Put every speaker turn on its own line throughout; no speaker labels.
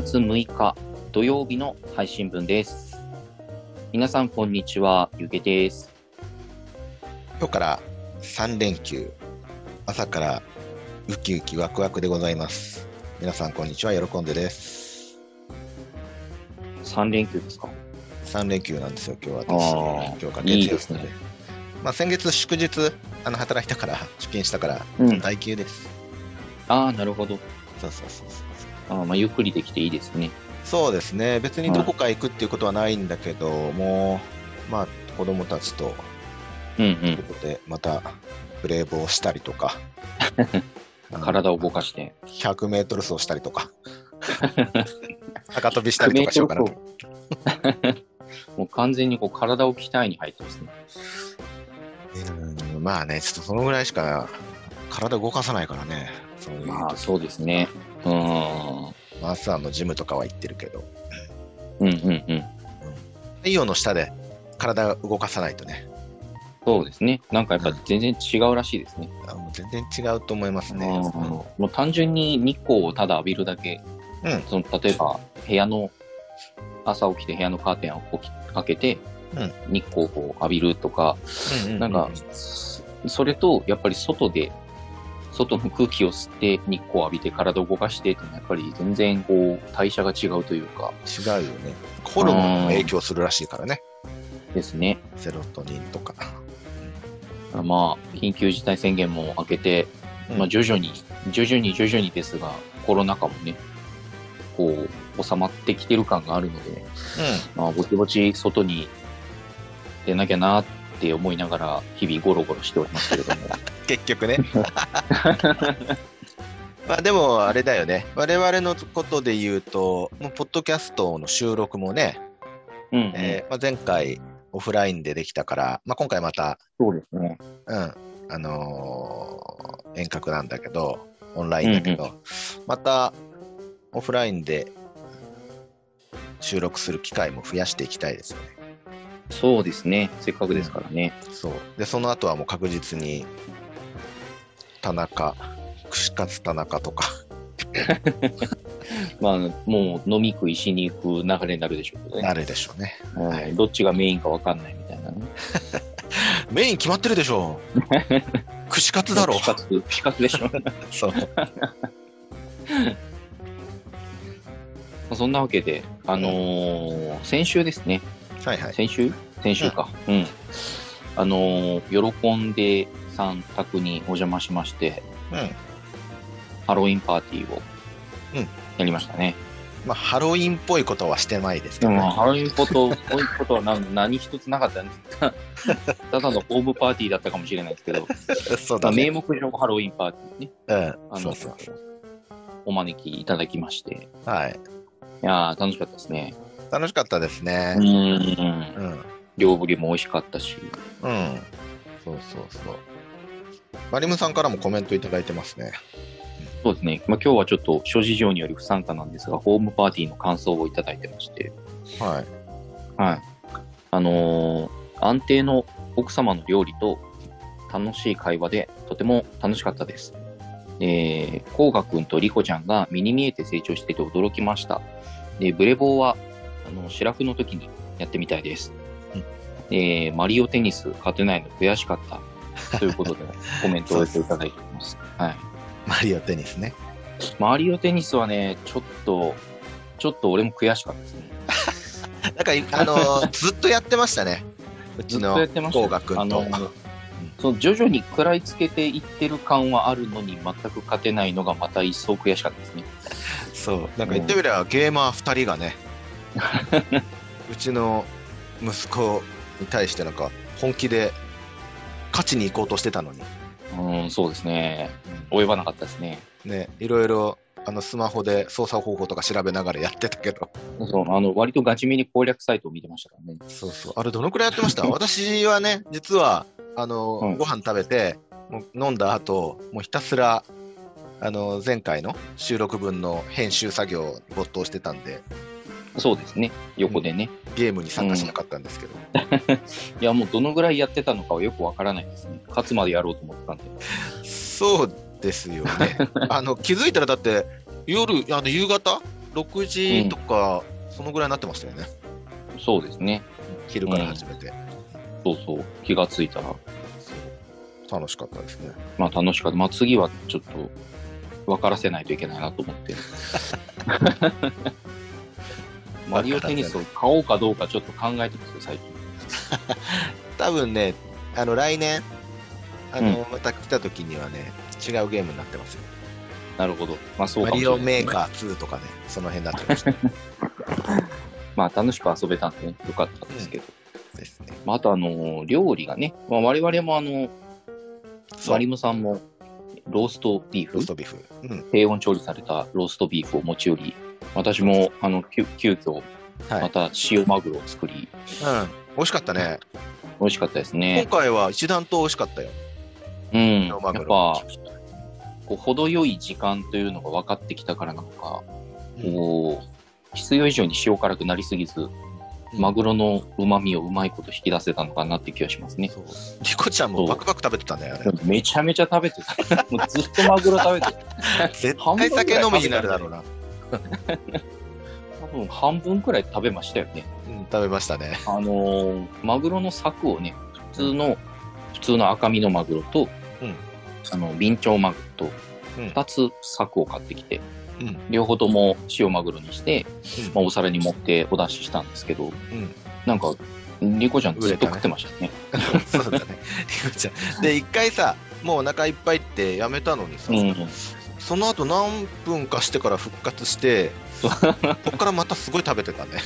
11月6日土曜日の配信分です。皆さん、こんにちは。ゆげです。
今日から3連休、朝からウキウキワクワクでございます。皆さん、こんにちは。喜んでです。
3連休ですか
？3連休なんですよ、今日
あ
は
ー
私。今日が
いい
月曜日
ですね。
まあ、先月祝日、あの働いたから、出勤したから、
うん
代休です。
ああ、なるほど。
そうそうそうそう。
あーまあ、ゆっくりできていいですね。
そうですね、別にどこか行くっていうことはないんだけど、もう、まあ、子供たちと、
うん
ということで、また、ブレーボーしたりとか、
うん。体を動かして。
100メートル走したりとか、高跳びしたりとかしようかなと。
もう完全にこう体を鍛えに入ってますね。
うんまあね、ちょっとそのぐらいしか体動かさないからね、そういう、
まあ、そうですね。うーん。
朝のジムとかは行ってるけど、
うんうんうん。
太陽の下で体動かさないとね、
そうですね。なんかやっぱ全然違うらしいですね。
あもう全然違うと思いますね。
うんもう単純に日光をただ浴びるだけ、
うん
その例えば部屋の朝起きて部屋のカーテンをこう開けて、
うん
日光を浴びるとか、なんか、そそれとやっぱり外で外の空気を吸って日光を浴びて体を動かしてっていうのはやっぱり全然こう代謝が違うというか
違うよね。ホルモンも影響するらしいからね、
ですね。
セロトニンとか。
まあ緊急事態宣言も明けて、
うん
まあ徐々に徐々に徐々にですがコロナ禍もねこう収まってきてる感があるので、まあ、ぼちぼち外に出なきゃなって思いながら日々ゴロゴロしておりますけれども
結局ね。まあでもあれだよね。我々のことで言うと、もうポッドキャストの収録もね、
うんうん、
えーまあ、前回オフラインでできたから、まあ、今回また、
そうですね
うん、あのー遠隔なんだけど、オンラインだけど、またオフラインで収録する機会も増やしていきたいですよね。
そうですねせっかくですからね、
そう。で、その後はもう確実に、田中、串カツ田中とか、
まあもう飲み食いしに行く流れになるでしょうね
なるでしょうね。
うん
はい
どっちがメインかわかんないみたいなね
メイン決まってるでしょ。串カツだろ。
串カツ串カツでしょ
そう。
まあそんなわけで、あのー先週ですね、
はいはい。
先週？先週か。うん。あのー喜んでさん宅にお邪魔しまして、
うん。
ハロウィンパーティーを
うん
やりましたね。
まあ、ハロウィンっぽいことはしてないですけどね。
ハロウィンこと、こういうことは何何一つなかったんです。ただのホームパーティーだったかもしれないですけど、
そうだね。
目上ハロウィンパーティーね、
うん。
あの
そうそう。
お招きいただきまして、
はい。
いやー楽しかったですね。
楽しかったですね
う。ん。
うん。
料理も美味しかったし、
うん。そうそうそう。マリムさんからもコメントいただいてますね。
そうですね。まあ、今日はちょっと諸事情により不参加なんですが、ホームパーティーの感想をいただいてまして、
はい。
はい。あのー安定の奥様の料理と楽しい会話でとても楽しかったです。えー、コウガくんとリコちゃんが身に見えて成長してて驚きました。で、ブレボーは、あの、シラフの時にやってみたいです。えー、マリオテニス勝てないの悔しかった。ということで、コメントを寄せていただいてます。はい。
マリオテニスね。
マリオテニスはね、ちょっと、ちょっと俺も悔しかったですね。
なんか、あのーずっとやってましたね。うちの工学と。
あのそう徐々に食らいつけていってる感はあるのに全く勝てないのがまた一層悔しかったですね。
そう。なんか言ってみれば、ゲーマー2人がね、うちの息子に対してなんか本気で勝ちに行こうとしてたのに、
うん、そうですね。及ばなかったですね。
ね、いろいろあのスマホで操作方法とか調べながらやってたけど、
そうあの割とガチめに攻略サイトを見てましたからね。
そうそう。あれどのくらいやってました？私はね、実は、あの、
うん
ご飯食べて、飲んだ後、もうひたすら、あの、前回の収録分の編集作業に没頭してたんで、
そうですね。横でね。
ゲームに参加しなかったんですけど、
いや、もうどのぐらいやってたのかはよくわからないですね。勝つまでやろうと思ってたんで。
そうですよね。あの、気づいたらだって、夜、あの、夕方？6時とか、そのぐらいになってましたよね。
そうですね。
昼から始めて。
そうそう。気がついたら。
楽しかったですね。
まあ楽しかった。まあ次はちょっと分からせないといけないなと思って。マリオテニスを買おうかどうかちょっと考えてますよ、最近。
多分ね、あの来年、あの、また来た時にはね、違うゲームになってますよ。
なるほど。まあそう
マ
かもしれない
リオメーカー2とかね、その辺になってました。
まあ楽しく遊べたんでね、よかったんですけど。
ですね。
まあ、あとあの、料理がね、まあ、我々もあの、マリムさんもローストビーフ？
ロース、トビーフ。うん。
低温調理されたローストビーフを持ち寄り、私もあの急急遽
はい。
また塩マグロを作り、
うん。美味しかったね。
美味しかったです
今
ね。
回は一段と美味しかったよ。
うん。やっぱ
塩マグロ、
こう程よい時間というのが分かってきたからなのか、
うん
こう、必要以上に塩辛くなりすぎず、マグロの旨味をうまいこと引き出せたのかなって気がしますね。
そう。リコちゃんもバクバク食べてたんだよね。
めちゃめちゃ食べてた。もうずっとマグロ食べてた。
絶対酒飲みになるだろうな。
多分半分くらい食べましたよね。
うん、食べましたね。
あのーマグロの柵をね、普通の、普通の赤身のマグロと、
うん
あの、ビンチョウマグロと、
うん
2つ柵を買ってきて、
うん。
両方とも塩マグロにして、
うん
まあ、お皿に盛ってお出ししたんですけど、
うん。
なんか、リコちゃんずっと食ってましたね。
そうだね。リコちゃん。で、一回さ、もうお腹いっぱいってやめたのにさ、
うん。
その後何分かしてから復活して、そ こからまたすごい食べてたね。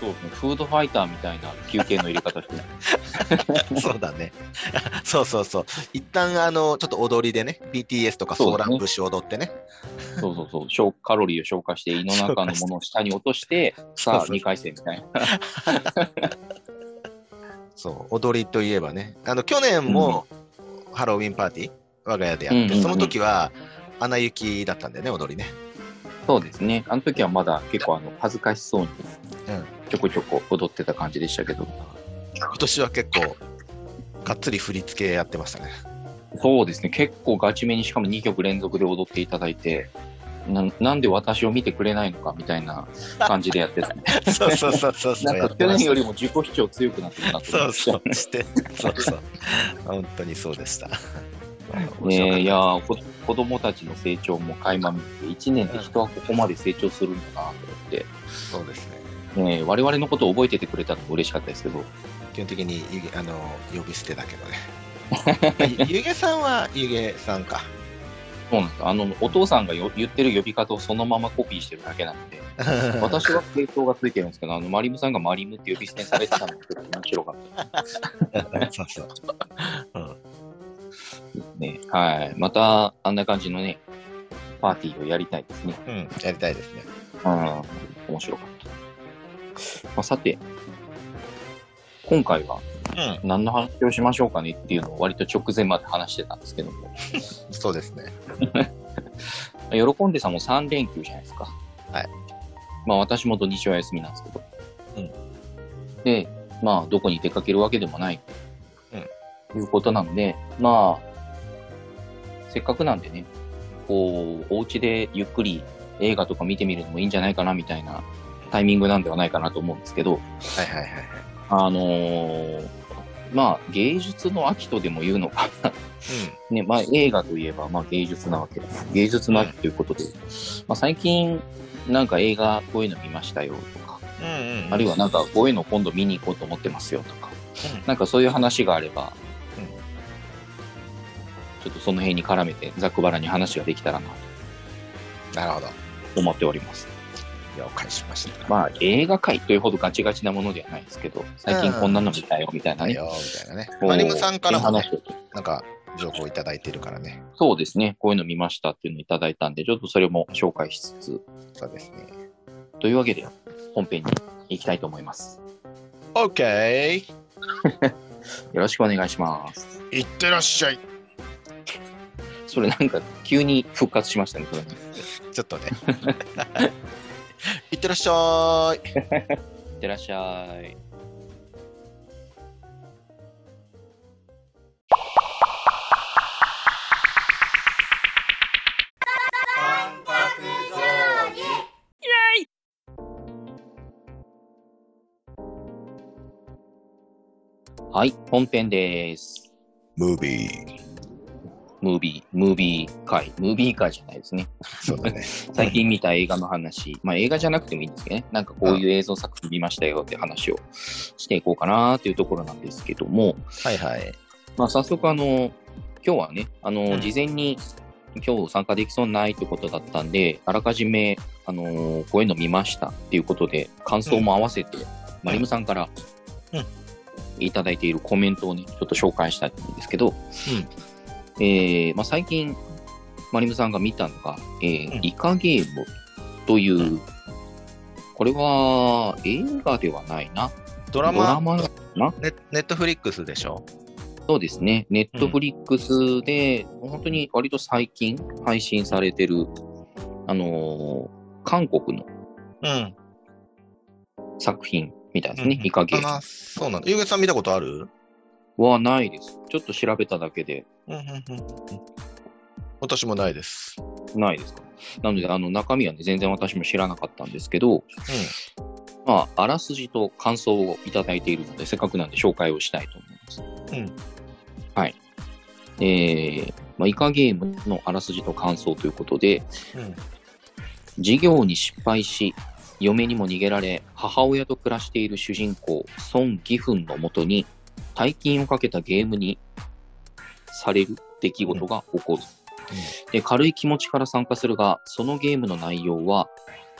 そうですね。フードファイターみたいな休憩の入れ方して、
そうだね。そうそうそう。一旦あの、ちょっと踊りでね、BTS とかソーラン節踊ってね。
そうそうそう、消カロリーを消化して胃の中のものを下に落として、さ あ
そうそう
2回戦みたいな。
そう、踊りといえばね。あの、去年もハロウィンパーティー、我が家でやって、
うんうんうん
その時は、アナ雪だったんだよね、踊りね。
そうですね。あの時はまだ結構あの恥ずかしそうに
うん
ちょこちょこ踊ってた感じでしたけど、
今年は結構、がっつり振り付けやってましたね。
そうですね。結構ガチめにしかも2曲連続で踊っていただいて、ななんで私を見てくれないのかみたいな感じでやってたね。
そうそうそうそうそ
な
う。
んか去年よりも自己主張強くなってるなと思
そう
って。
そう、して、そうそう。本当にそうでした。
ねえいや子供たちの成長も垣間見て、1年で人はここまで成長するんだなと思って、
そうですね。
ねえ我々のことを覚えててくれたのも嬉しかったですけど、
基本的にあの呼び捨てだけどね。ゆゆげさんはゆげさんか。
そうなんですあの、お父さんがよ言ってる呼び方をそのままコピーしてるだけなので、私は系統がついてるんですけど、あの、マリムさんがマリムって呼び捨てにされてたのっと面白かった
そうそう。うん
ですね。はい。また、あんな感じのね、パーティーをやりたいですね。
うん、やりたいですね。
うん。面白かった。まあ、さて、今回は
うん、
何の話をしましょうかねっていうのを割と直前まで話してたんですけども、
そうですね。
喜んでさんも3連休じゃないですか。
はい。
まあ私も土日は休みなんですけど。
うん。
で、まあどこに出かけるわけでもない。ということなんで、まあ、せっかくなんでね、こう、お家でゆっくり映画とか見てみるのもいいんじゃないかなみたいなタイミングなんではないかなと思うんですけど、
はいはいはいはい。
あのーまあ芸術の秋とでも言うのかな。ね、まあ映画といえば、まあ芸術なわけです。芸術の秋ということで、まあ最近、なんか映画こういうの見ましたよとか、
うん。うんうん。
あるいはなんかこういうの今度見に行こうと思ってますよとか、
うん
なんかそういう話があれば、
うん
ちょっとその辺に絡めてざっくばらんに話ができたらな
なるほど。
と思っております。
了解しました。
まあ映画界というほどガチガチなものではないですけど、最近こんなの見たよみたいなね。
だよ、みたいなね。
こう
マリムさんからも、ねなんか、情報いただいてるからね。
そうですね。こういうの見ましたっていうのをいただいたんで、ちょっとそれも紹介しつつ、
そうですね。
というわけで本編に行きたいと思います。
OK!
よろしくお願いします。
いってらっしゃい。
それなんか急に復活しましたね、
ちょっとね。いってらっしゃい。
いってらっしゃい。はい、本編です。
ムービー。
ムービー、ムービー会、ムービー会じゃないですね。
そうだね。
最近見た映画の話、まあ映画じゃなくてもいいんですけどね、なんかこういう映像作品見ましたよって話をしていこうかなというところなんですけども、
はいはい。
まあ早速あの、今日はね、あの、
うん。
事前に今日参加できそうにないってことだったんで、あらかじめ、あのーこういうの見ましたっていうことで、感想も合わせて、マリムさんから
うん。
いただいているコメントをね、ちょっと紹介したいんですけど、えーまあ、最近、マリムさんが見たのが、えー
うん
イカゲームという、これは映画ではないな。
ドラマ、
マだな。
ネネットフリックスでしょ？
そうですね。ネットフリックスで、本当に割と最近配信されてる、あのー韓国の
うん。
作品みたいですね。イカゲー
あそうなんだ。ゆうげさん見たことある？
ムはないです。ちょっと調べただけで。
私もないです。
ないですか？なので、あの中身はね、全然私も知らなかったんですけど、まあ、あらすじと感想をいただいているので、せっかくなんで紹介をしたいと思います。
うん。
はい。えー、まあ、イカゲームのあらすじと感想ということで、
うん。
事業に失敗し、嫁にも逃げられ、母親と暮らしている主人公、ソン・ギフンのもとに、大金をかけたゲームにされる出来事が起こる。で軽い気持ちから参加するが、そのゲームの内容は、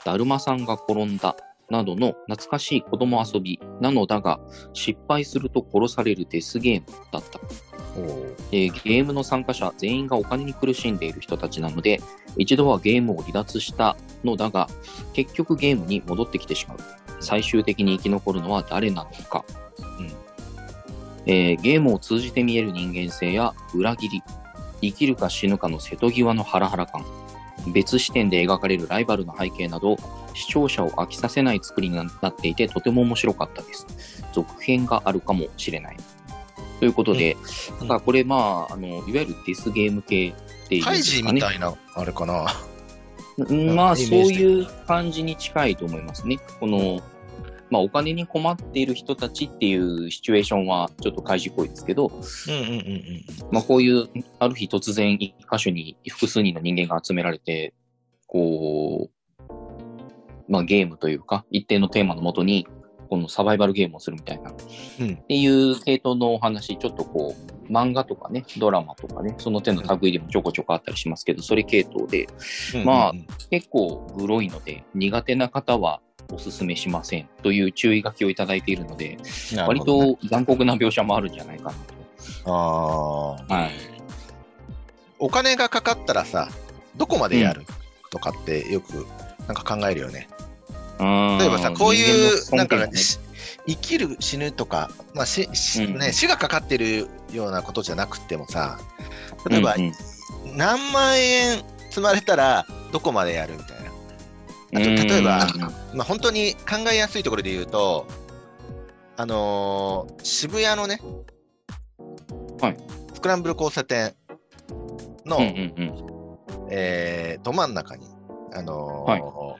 だるまさんが転んだなどの懐かしい子供遊びなのだが、失敗すると殺されるデスゲームだった。えーゲームの参加者全員がお金に苦しんでいる人たちなので、一度はゲームを離脱したのだが、結局ゲームに戻ってきてしまう。最終的に生き残るのは誰なのか。
うん
えーゲームを通じて見える人間性や裏切り、生きるか死ぬかの瀬戸際のハラハラ感、別視点で描かれるライバルの背景など、視聴者を飽きさせない作りになっていて、とても面白かったです。続編があるかもしれない。ということで、
うん
だからこれ、まあ、あの、いわゆるデスゲーム系っていうん
カイジ。みたいな、あれかな。
うんまあ、そういう感じに近いと思いますね。この、まあ、お金に困っている人たちっていうシチュエーションはちょっと開示っぽいですけど、
うんうんうんうん。
まあ、こういう、ある日突然一箇所に複数人の人間が集められて、こう、まあ、ゲームというか、一定のテーマのもとに、このサバイバルゲームをするみたいな、
うん。
っていう系統のお話、ちょっとこう、漫画とかね、ドラマとかね、その手の類でもちょこちょこあったりしますけど、それ系統で、まあ
うんうん。うん
結構グロいので、苦手な方はおすすめしませんという注意書きをいただいているので、
ね
と残酷な描写もあるんじゃないかな
ああ。
と。はい。
お金がかかったらさ、どこまでやるとかってよくなんか考えるよね。例
例
えばさ、こういう、なんか、生きる、死ぬとか、まあしし
うん
ね、死がかかってるようなことじゃなくてもさ、例えば、
うんうん
何万円積まれたらどこまでやるみたいな。あと例えばまあ、本当に考えやすいところで言うと、あのー渋谷のね、
はい。
スクランブル交差点の、
うんうんうん。
えーど真ん中に、あのー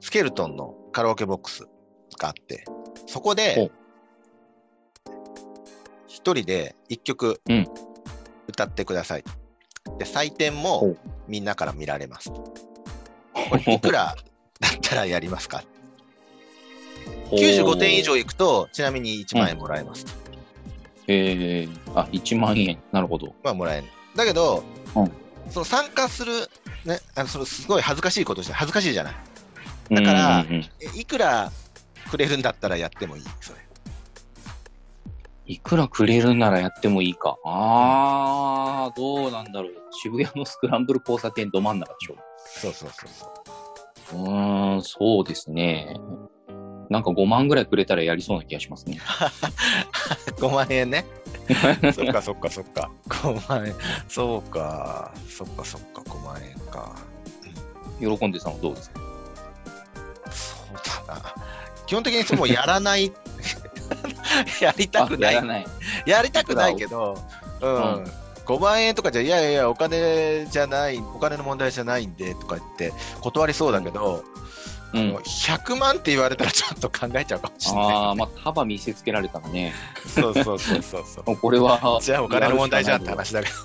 スケルトンのカラオケボックスがあって、そこ
ほ
で
う、
一人で一曲
うん。
歌ってください。で、採点
ほ
も
う。
みんなから見られます。これいくらだったらやりますか？95点以上いくと、ちなみに1万円もらえます。
えー、あ、1万円。なるほど。
まあ、もらえる。だけど、
うん
その参加する、ね、あのそのすごい恥ずかしいことじゃ恥ずかしいじゃない。だから
うんうんうん
えいくらくれるんだったらやってもいい、それ。
いくらくれるならやってもいいか。あー、どうなんだろう。渋谷のスクランブル交差点ど真ん中でしょ。
そうそうそうそう。
うーん、そうですね。なんか5万ぐらいくれたらやりそうな気がしますね。
5万円ね。そっかそっかそっか。5万円。そうか。そっかそっか、5万円か。
喜んでさんはどうですか？
そうだな。基本的にもうやらない。やりたくない
あやら。ない。
やりたくないけど、うん。
うん
5万円とかじゃ、いやいやいや、お金じゃない、お金の問題じゃないんでとか言って断りそうだけど、
うん
の100万って言われたらちょっと考えちゃうかもしれない。
ああ、まあ、束見せつけられたらね、
そうそうそうそうそう。
これは、
じゃあお金の問題じゃんって話だけど。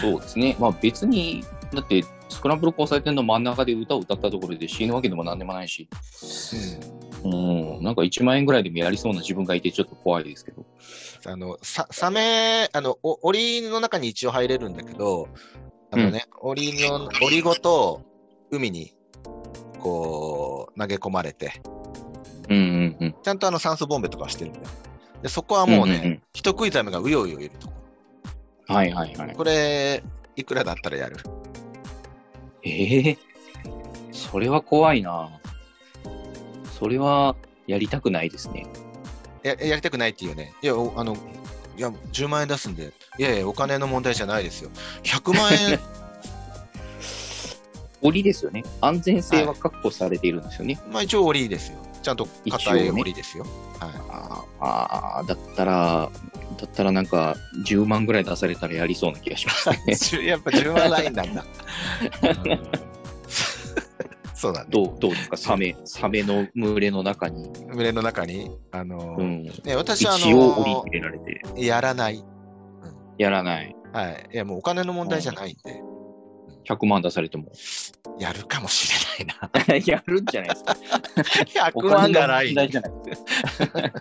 そうですね。まあ別に、だって、スクランブル交差点の真ん中で歌を歌ったところで死ぬわけでもなんでもないし、うん、なんか1万円ぐらいでもやりそうな自分がいてちょっと怖いですけど。
あの、さ、サメ、あの、お、檻の中に一応入れるんだけど、あのね、檻の、檻ごと海に、こう、投げ込まれて、
うんうんうん。
ちゃんとあの酸素ボンベとかはしてるんだよ。で、そこはもうね、
んんん
人食いザメがうようよいるとこ。
はいはいはい。
これ、いくらだったらやる？
ええそれは怖いな。それはやりたくないですね。
ややりたくないっていうね。いや、おあの、いや、10万円出すんで、いやいや、お金の問題じゃないですよ。100万円、
檻ですよね。安全性は確保されているんですよね。
まあ一応檻ですよ。ちゃんと硬い檻ですよ。はい。
あーあー、だったら、だったらなんか10万ぐらい出されたらやりそうな気がしますね。
やっぱ10万ラインなんだ。うんそうだね。
どうどうですか？サメ、サメの群れの中に。
群れの中に、あの、
うん。
ね、私はあ
一応檻に
の
入れられて、
やらない。
やらない。
はい。いや、もうお金の問題じゃないんで、
100万出されても。
やるかもしれないな。
やるんじゃないですか。
100万がライン。
お金の問題じゃないですか。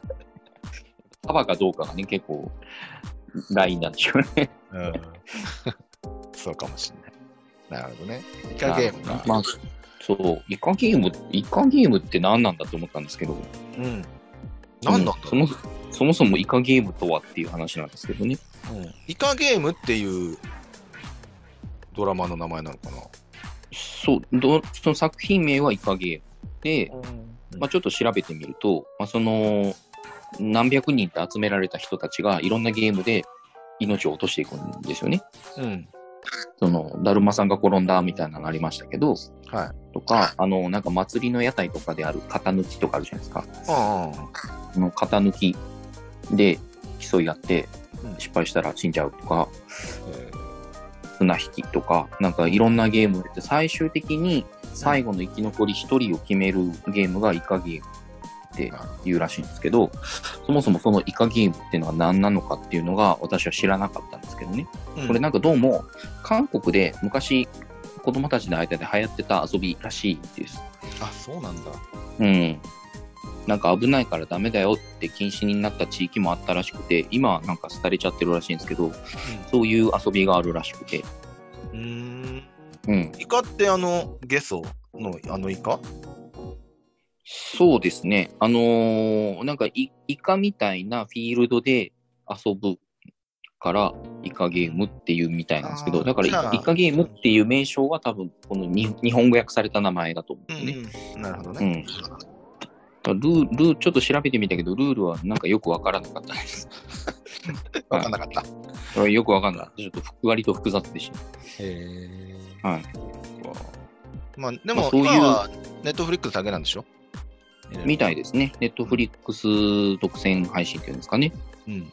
幅かどうかがね、結構、ラインなんでしょうね。
うんそうかもしれない。なるほどね。イカゲームか。
まあ、そう、イカゲーム、イカゲームって何なんだと思ったんですけど、
うん。何なんだ
そもそもそもイカゲームとはっていう話なんですけどね。
うんイカゲームっていうドラマの名前なのかな。
そう、どその作品名はイカゲームで、まあ、ちょっと調べてみると、まあ、その、何百人って集められた人たちがいろんなゲームで命を落としていくんですよね。
うん。
その、だるまさんが転んだみたいなのがありましたけど、
はい。
とか、あの、なんか祭りの屋台とかである型抜きとかあるじゃないですか。
あ
その型抜きで競い合って
うん
失敗したら死んじゃうとか、
え
綱引きとか、なんかいろんなゲームで最終的に最後の生き残り一人を決めるゲームがイカゲームっていうらしいんですけど、そもそもそのイカゲームっていうのが何なのかっていうのが私は知らなかったんですけどね。
ー
これなんかどうも韓国で昔子供たちの間で流行ってた遊びらしいです。
あ、そうなんだ。
うん。なんか危ないからダメだよって禁止になった地域もあったらしくて、今はなんか廃れちゃってるらしいんですけど、そういう遊びがあるらしくて。
うん。うん。
うん。
イカってあの、ゲソのあのイカ？
そうですね。あのーなんかイイカみたいなフィールドで遊ぶからイカゲームっていうみたいなんですけど、だからイカゲームっていう名称は多分このに日本語訳された名前だと思うんでね。
うん。なるほどね。
うん。ルールーちょっと調べてみたけど、ルールはなんかよくわからなかったです。
わかんなかった。
よくわかんない。ちょっとふ割と複雑でした。
へえ。
はい。
まあ、でも
まあそういう
今はネットフリックスだけなんでしょ？
みたいですね。ネットフリックス独占配信っていうんですかね。
うん。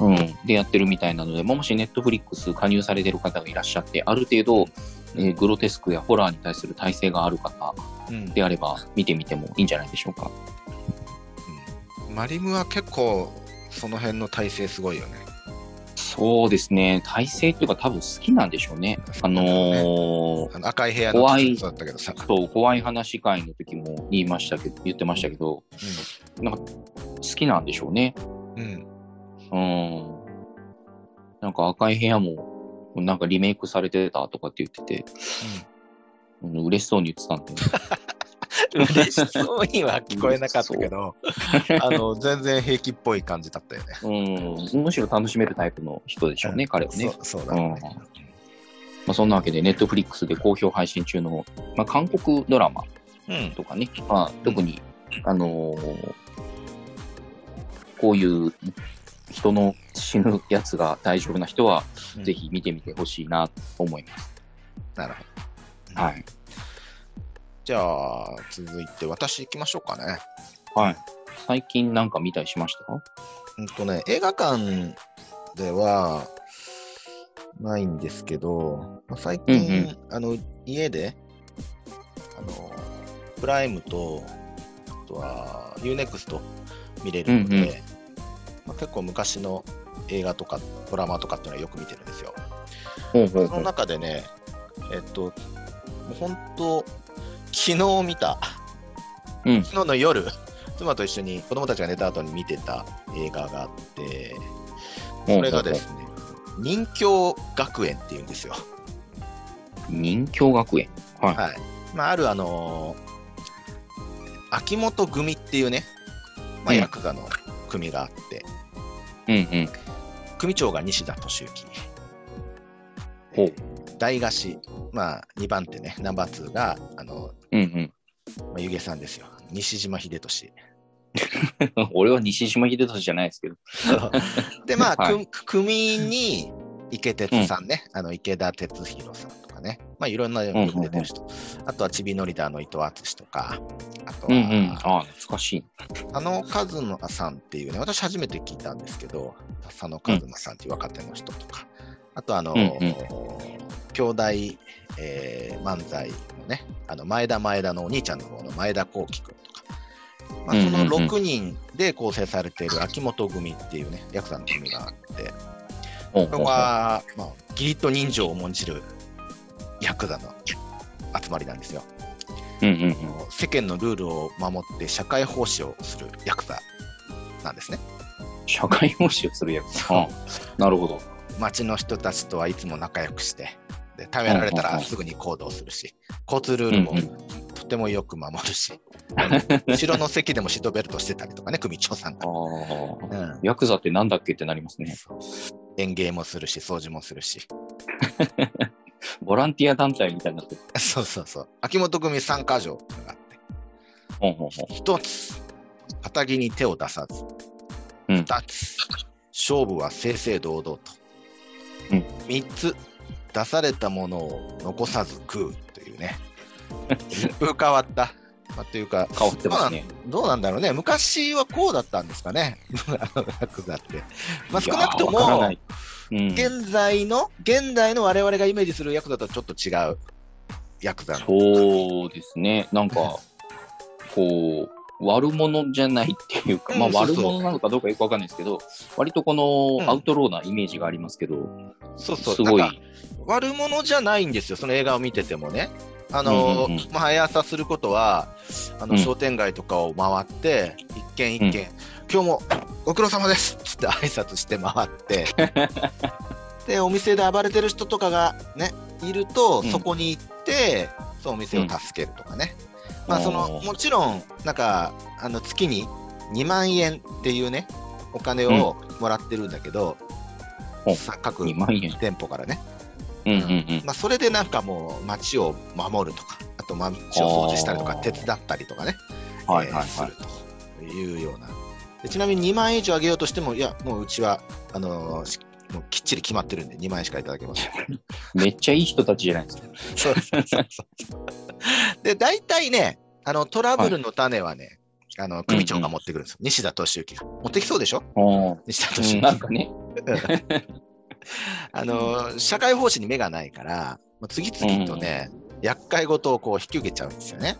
うん。でやってるみたいなので、もしネットフリックス加入されてる方がいらっしゃって、ある程度、えーグロテスクやホラーに対する耐性がある方
うん
であれば見てみてもいいんじゃないでしょうか。
マリムは結構その辺の体勢すごいよね。
そうですね。耐性っていうか多分好きなんでしょうね。あのー
あの赤い部屋の
怖い
そうだったけどさ。
そう、怖い話会の時も言いましたけど、言ってましたけど、なんか好きなんでしょうね。
うん。
うん。なんか赤い部屋も、なんかリメイクされてたとかって言ってて、うん、嬉しそうに言ってたんで、
うん。嬉しそうには聞こえなかったけど、あの、全然平気っぽい感じだったよね。
うん、むしろ楽しめるタイプの人でしょうね、彼はね。
そうそうだね。
まあ、そんなわけで、ネットフリックスで好評配信中の、まあ、韓国ドラマ
うん。
とかね、まあ、特に、あのーこういう人の死ぬやつが大丈夫な人は、
うん
ぜひ見てみてほしいなと思います。
なるほど。
はい。
じゃあ、続いて私行きましょうかね。
はい。最近なんか見たりしました？か
うんとね、映画館では、ないんですけど、まあ最近、
うん
あの、家で、あの、プライムと、あとは UNEXT 見れるので、
うんうん
まあ、結構昔の映画とかドラマとかっていうのはよく見てるんですよ。その
ほうほうほう。
中でね、えっと、もう本当、昨日見た、
うん
昨日の夜、妻と一緒に子供たちが寝た後に見てた映画があって、それがですね、任教学園っていうんですよ。
任教学園？はい。
はい。まあ、あるあのー秋元組っていうね、まあ、
うん
ヤクザの組があって、
うんうん。
組長が西田敏行。
ほう。
大菓子、まあ、2番手ね、ナンバー2が、あの、
うんうん。
まあ、湯気さんですよ。西島秀俊。
俺は西島秀俊じゃないですけど。
で、まあ、
はい
く組に池哲さんね、あの池田哲弘さんとかね、まあ、いろんなよく出てる人、あとはちびのリーダーの伊藤敦とか、あと
うんうん。
は、
ああ、懐かしい。
佐野和馬さんっていうね、私初めて聞いたんですけど、佐野和馬さんっていう若手の人とか、あとあの、
うんうん
兄弟、えー漫才のね、あの前田前田のお兄ちゃんの方の前田幸輝君とか、まあ、その
うんうんうん
6人で構成されている秋元組っていうね、ヤクザの組があって、これ
ほうほうほう
は、まあ、義理と人情を重んじるヤクザの集まりなんですよ。
うんうんうん。
世間のルールを守って社会奉仕をするヤクザなんですね。
社会奉仕をするやつ。ああなるほど。
街の人たちとはいつも仲良くして、で食べられたらすぐに行動するし、交通ルールもとてもよく守るし、後ろの席でもシートベルトしてたりとかね、組長さんが。うん
ヤクザってなんだっけってなりますね。
園芸もするし、掃除もするし。
ボランティア団体みたいになってる。
そうそうそう。秋元組参加条があって。一つ、肩着に手を出さず、
うん
二つ、勝負は正々堂々と。
うん
三つ、出されたものを残さず食うというね。一 風変わった。まあ、というか、
変わってますね。
どうなんだろうね。昔はこうだったんですかね。ヤクザって。まあ、少なくとも
うん、
現在の、現代の我々がイメージするヤクザとはちょっと違うヤクザの。
そうですね。なんか、こう、悪者じゃないっていうか、まあ悪者なのかどうかよくわかんないですけど、割とこ
うん。
のアウトローなイメージがありますけど、
そうそう。
すごい。
悪者じゃないんですよ、その映画を見ててもね。あの、
うんうん
朝することは、あの
うん。
商店街とかを回って、一軒一軒、今日もご苦労様ですっつって挨拶して回って、で、お店で暴れてる人とかがね、いると、
うん。
そこに行って、そのお店を助けるとかね。まあ、その、もちろん、なんか、あの、月に2万円っていうね、お金をもらってるんだけど、
お
さ各
2万円。
店舗からね。
うんうんうん。
まあ、それでなんかもう街を守るとか、あと街を掃除したりとか、手伝ったりとかね、
はいはいはい。
えーするというような。でちなみに2万円以上あげようとしても、いや、もううちは、あのーしもうきっちり決まってるんで、2万円しかいただけません。
めっちゃいい人たちじゃないですか。
そうそうそうで、大体ね、あのトラブルの種はね、あの組長が持ってくるんですよ。西田敏行が。持ってきそうでしょ？
お
西田
うん
敏行。
なんかね。
あの社会奉仕に目がないから、次々とね、厄介事をこう引き受けちゃうんですよね。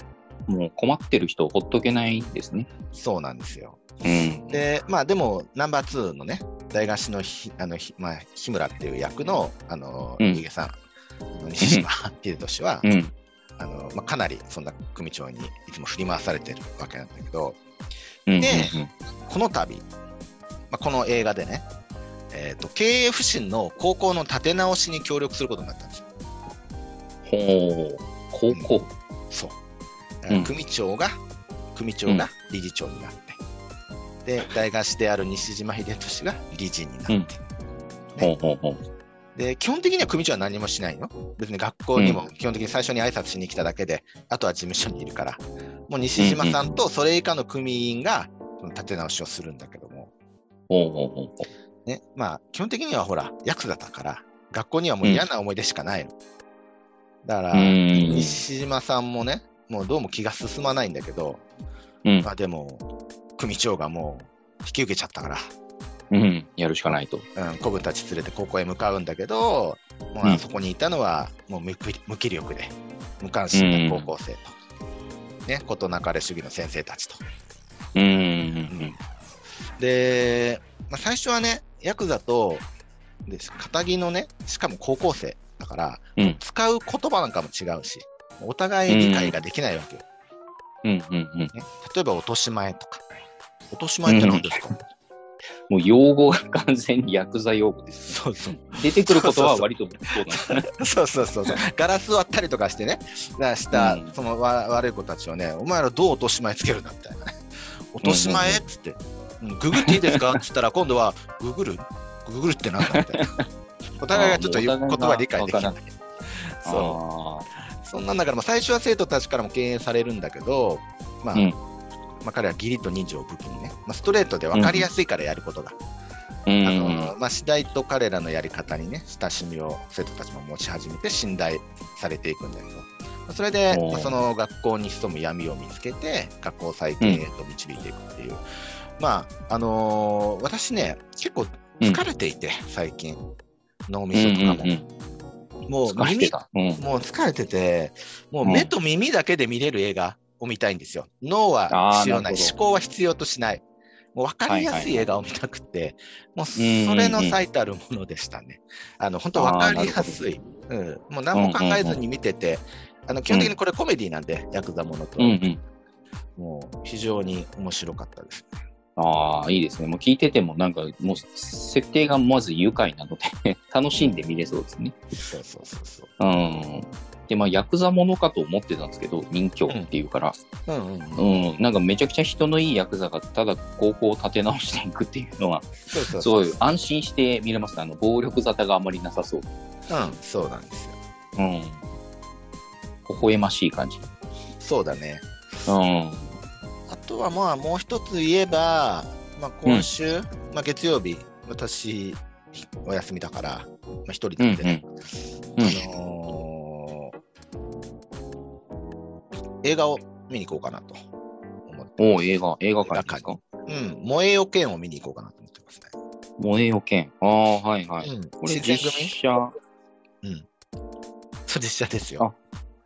もう困ってる人をほっとけないですね。
そうなんですよ。
うん。
で、まあでも、ナンバー2のね、大菓子のひあのひ、まあ、日村っていう役の、あの、
うん
湯気さん、西島秀俊は、
うん。
あのまあ、かなりそんな組長にいつも振り回されてるわけなんだけど、
うん。
で
うん
この度、まあ、この映画でね、えー、と経営不振の高校の立て直しに協力することになったんですよ。
ほう。高校。
そう。
うん
組長が、組長が理事長になって、で、大菓子である西島秀俊が理事になって、
うんほうほうほう。
で、基本的には組長は何もしないの。別に学校にも基本的に最初に挨拶しに来ただけで、あとは事務所にいるから、もう西島さんとそれ以下の組員が立て直しをするんだけども、ね、まあ、基本的にはほら、ヤクザだから、学校にはもう嫌な思い出しかないの。だから、
う。うん。
西島さんもね、もうどうも気が進まないんだけど、
うん
まあでも、組長がもう引き受けちゃったから、
うん。やるしかないと。
うん、コブたち連れて高校へ向かうんだけど、まあ、
うん
そこにいたのはもう無気無気力で無関心な高校生と、ね、事なかれ主義の先生たちと。
うん。うん。
で、まあ、最初はね、ヤクザと、で、片木のね、しかも高校生だから、
うん
使う言葉なんかも違うし、お互い理解ができないわけよ。
うん。うん。うん。
ね、例えば、落とし前とか。落とし前って何ですか、
もう用語が完全にヤクザ用語です。
そうそう。
出てくることは割とそうなんですね。
そうそうそうそう。ガラス割ったりとかしてね、だした、
うん
そのわ悪い子たちをね、お前らどう落とし前つけるんだみたいなね。落とし前っつって、うんググっていいですか？っつったら、今度は、ググるググるってなんだみたいな。お互いがちょっと言葉理解できない。そう。そんなんだから、まあ、最初は生徒たちからも敬遠されるんだけど、まあ、
うん
まあ、彼は義理と人情を武器にね、まあ、ストレートで分かりやすいからやることが。
うん。
のまあ、次第と彼らのやり方にね、親しみを生徒たちも持ち始めて信頼されていくんだけど、まあそれで、まあその学校に潜む闇を見つけて、学校再建へと導いていくっていう。まあ、あのー私ね、結構疲れていて、最近、脳みそとかも。もう耳
疲れてた。うん。
もう疲れてて、もう目と耳だけで見れる映画を見たいんですよ。脳は必要ない。思考は必要としない。もう分かりやすい映画を見たくて、もうそれの最たるものでしたね。あの、本当分かりやすい。うん。もう何も考えずに見てて、あの、基本的にこれコメディなんで、ヤクザものと。もう非常に面白かったです。
ああ、いいですね。もう聞いてても、なんか、もう、設定がまず愉快なので、楽しんで見れそうですね。
そうそうそうそう。
うん。で、まあ、ヤクザものかと思ってたんですけど、人形っていうから、
うんうんうん。
うん、なんかめちゃくちゃ人のいいヤクザが、ただ高校を立て直していくっていうのは、
そうそう
すごい安心して見れますね。あの、暴力沙汰があまりなさそう。
うん、そうなんですよ。
うん。微笑ましい感じ。
そうだね。
うん。
あとはまあもう一つ言えば、まあ、今週、まあ、月曜日、私、お休みだから、まあ、一人で
うん、
で、
うん。
あのー映画を見に行こうかなと思って。
おお、映画、映画館ですか？
うん、燃えよ剣を見に行こうかなと思ってますね。
燃えよ剣。ああ、はいはい。
うん、
これ実
新選組？
写、
そう実写ですよ。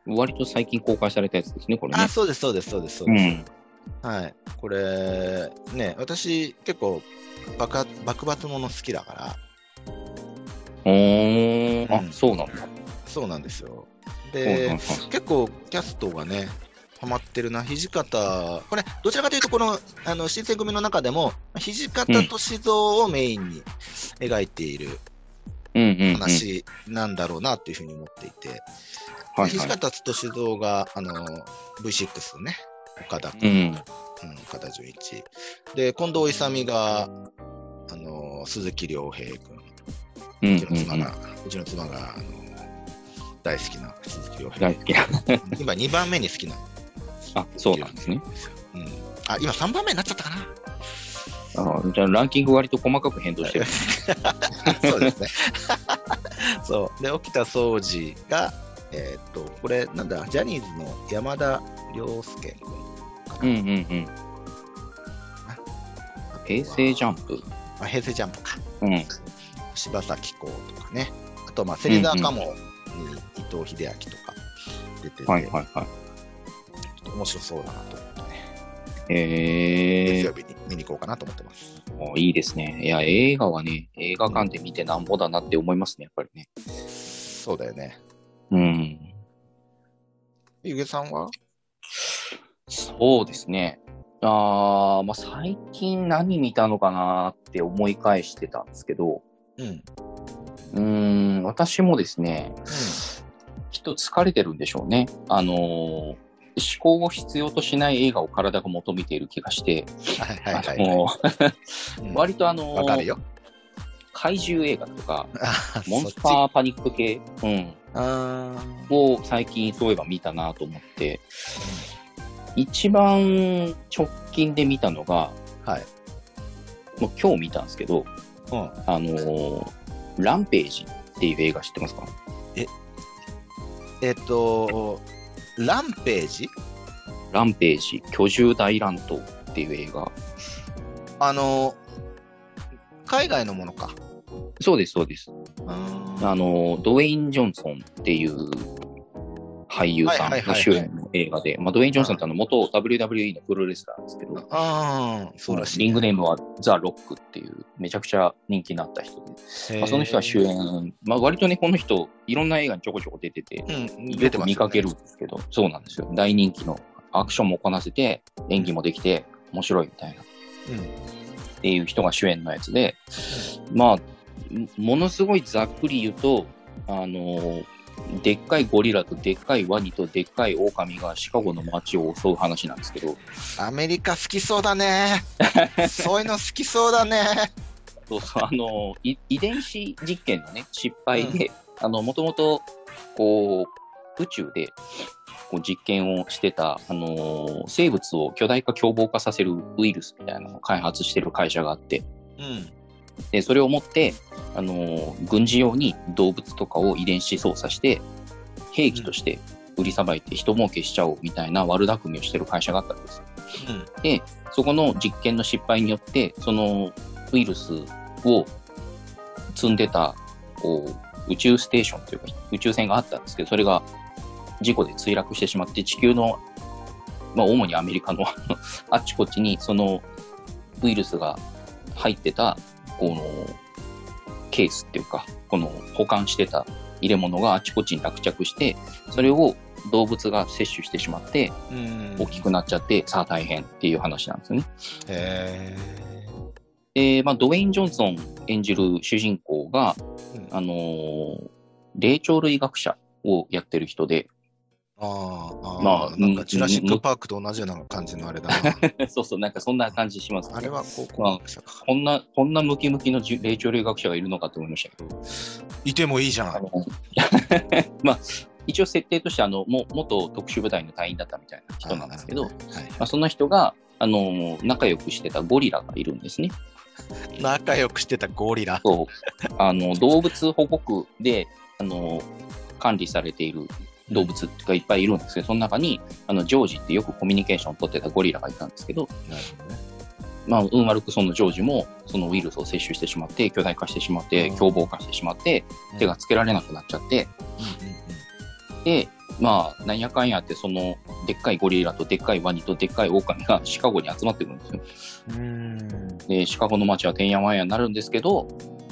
割と最近公開されたやつですね、これね
あ、。そうです、そうです、そうです、そうです。
うん。
はい。これ、ね、私、結構爆発、爆発もの好きだから、
おー、あ
う、ん
そうなんだ。
そうなんですよ。で、
はい
結構キャストがね、ハマってるな、土方、これ、どちらかというと、このあの新選組の中でも、土方歳三をメインに描いている。話なんだろうなというふうに思っていて、
はい
土
はい。
方歳三があの V6 のね、岡田
う
君、
ん。
うん岡田准一。で、近藤勇があの鈴木亮平君、
う
ちの妻
うん
が、うちの妻があの大好きな鈴木亮平
大好きな。
今2番目に好きな。
あ、そうなんですね。
うん。あ、今3番目になっちゃったかな。
あじゃあランキング割と細かく変動してる。
そうですね。そう。で、沖田総司が、えーっと、これ、なんだ、ジャニーズの山田涼介君かな。
うんうんうん。平成ジャンプ。
あ平成ジャンプか。
うん。
柴咲コウとかね。あと、まあ、芹沢鴨に伊藤英明とか出てて、
はいはいはい。
ちょっと面白そうだなと思ってね。
え
月曜日に見に行こうかなと思ってます。
ー、いいですね。いや、映画はね、映画館で見てなんぼだなって思いますね、やっぱりね。
そうだよね。
うん。
ゆげさんは？
そうですね。あーまあ、最近何見たのかなって思い返してたんですけど、
うん。うん。
私もですね、きっと疲れてるんでしょうね。あのー思考を必要としない映画を体が求めている気がして。割とあの
かるよ。
怪獣映画とか、
あ
モンスターパニック系、うん、を最近そういえば見たなと思って、一番直近で見たのが、
はい。
もう今日見たんですけど、
うん。
あのーランページっていう映画知ってますか？
えっと、ランページ？
ランページ、居住大乱闘っていう映画。
あの、海外のものか。
そうです、そうです。
あ
あの、ドウェイン・ジョンソンっていう俳優さんが主演の映画で、まあ、ドウェイン・ジョンソンってあの元 WWE のプロレスラーですけど、
あー、そうらしい。
リングネームはザ・ロックっていうめちゃくちゃ人気になった人で、まあ、その人は主演、まあ、割とね、この人、いろんな映画にちょこちょこ出てて、
うん、
よ
出て
見かけるんですけど、そうなんですよ。大人気のアクションもこなせて、演技もできて、面白いみたいな。
うん。
っていう人が主演のやつで、まあ、ものすごいざっくり言うと、あのでっかいゴリラとでっかいワニとでっかいオオカミがシカゴの街を襲う話なんですけど、
アメリカ好きそうだね。そういうの好きそうだね。
そうそうあのい遺伝子実験のね、失敗で、あの、もともと、こう、宇宙で、こう実験をしてた、あの生物を巨大化凶暴化させるウイルスみたいなのを開発してる会社があって、
うん。
でそれを持って、あのー軍事用に動物とかを遺伝子操作して兵器として売りさばいて人儲けしちゃおうみたいな悪巧みをしてる会社があったんです。
うん。
でそこの実験の失敗によってそのウイルスを積んでたこう宇宙ステーションというか宇宙船があったんですけどそれが事故で墜落してしまって地球の、まあ、主にアメリカのあっちこっちにそのウイルスが入ってたこのケースっていうかこの保管してた入れ物があっちこっちに落着してそれを動物が摂取してしまって
うん。
大きくなっちゃってさあ大変っていう話なんですよね。
へ
で、まあ、ドウェイン・ジョンソン演じる主人公が、
うん
あのー霊長類学者をやってる人で、
ー。あーあー。
まあ
なんか、ジュラシック・パークと同じような感じのあれだな。
そうそう、なんかそんな感じします、
あれは高校学者か。
こんな、こんなムキムキの霊長類学者がいるのかと思いましたけど、
いてもいいじゃん。
あの まあ、一応設定としてあのも元特殊部隊の隊員だったみたいな人なんですけど、
あー。なるほどね
まあ、その人が、あのー仲良くしてたゴリラがいるんですね。
はい、仲良くしてたゴリラ。
そうあの動物保護区であの管理されている動物がいっぱいいるんですけど、その中にあのジョージってよくコミュニケーションを取ってたゴリラがいたんですけど、
なるほどね。
まあ、運悪くそのジョージもそのウイルスを摂取してしまって、巨大化してしまって
う、ん
凶暴化してしまって、手がつけられなくなっちゃって、
うん
で、まあ、なんやかんやって、そのでっかいゴリラとでっかいワニとでっかいオオカミが シカゴに集まってくるんですよ。で、シカゴの街はてんやわんやになるんですけど、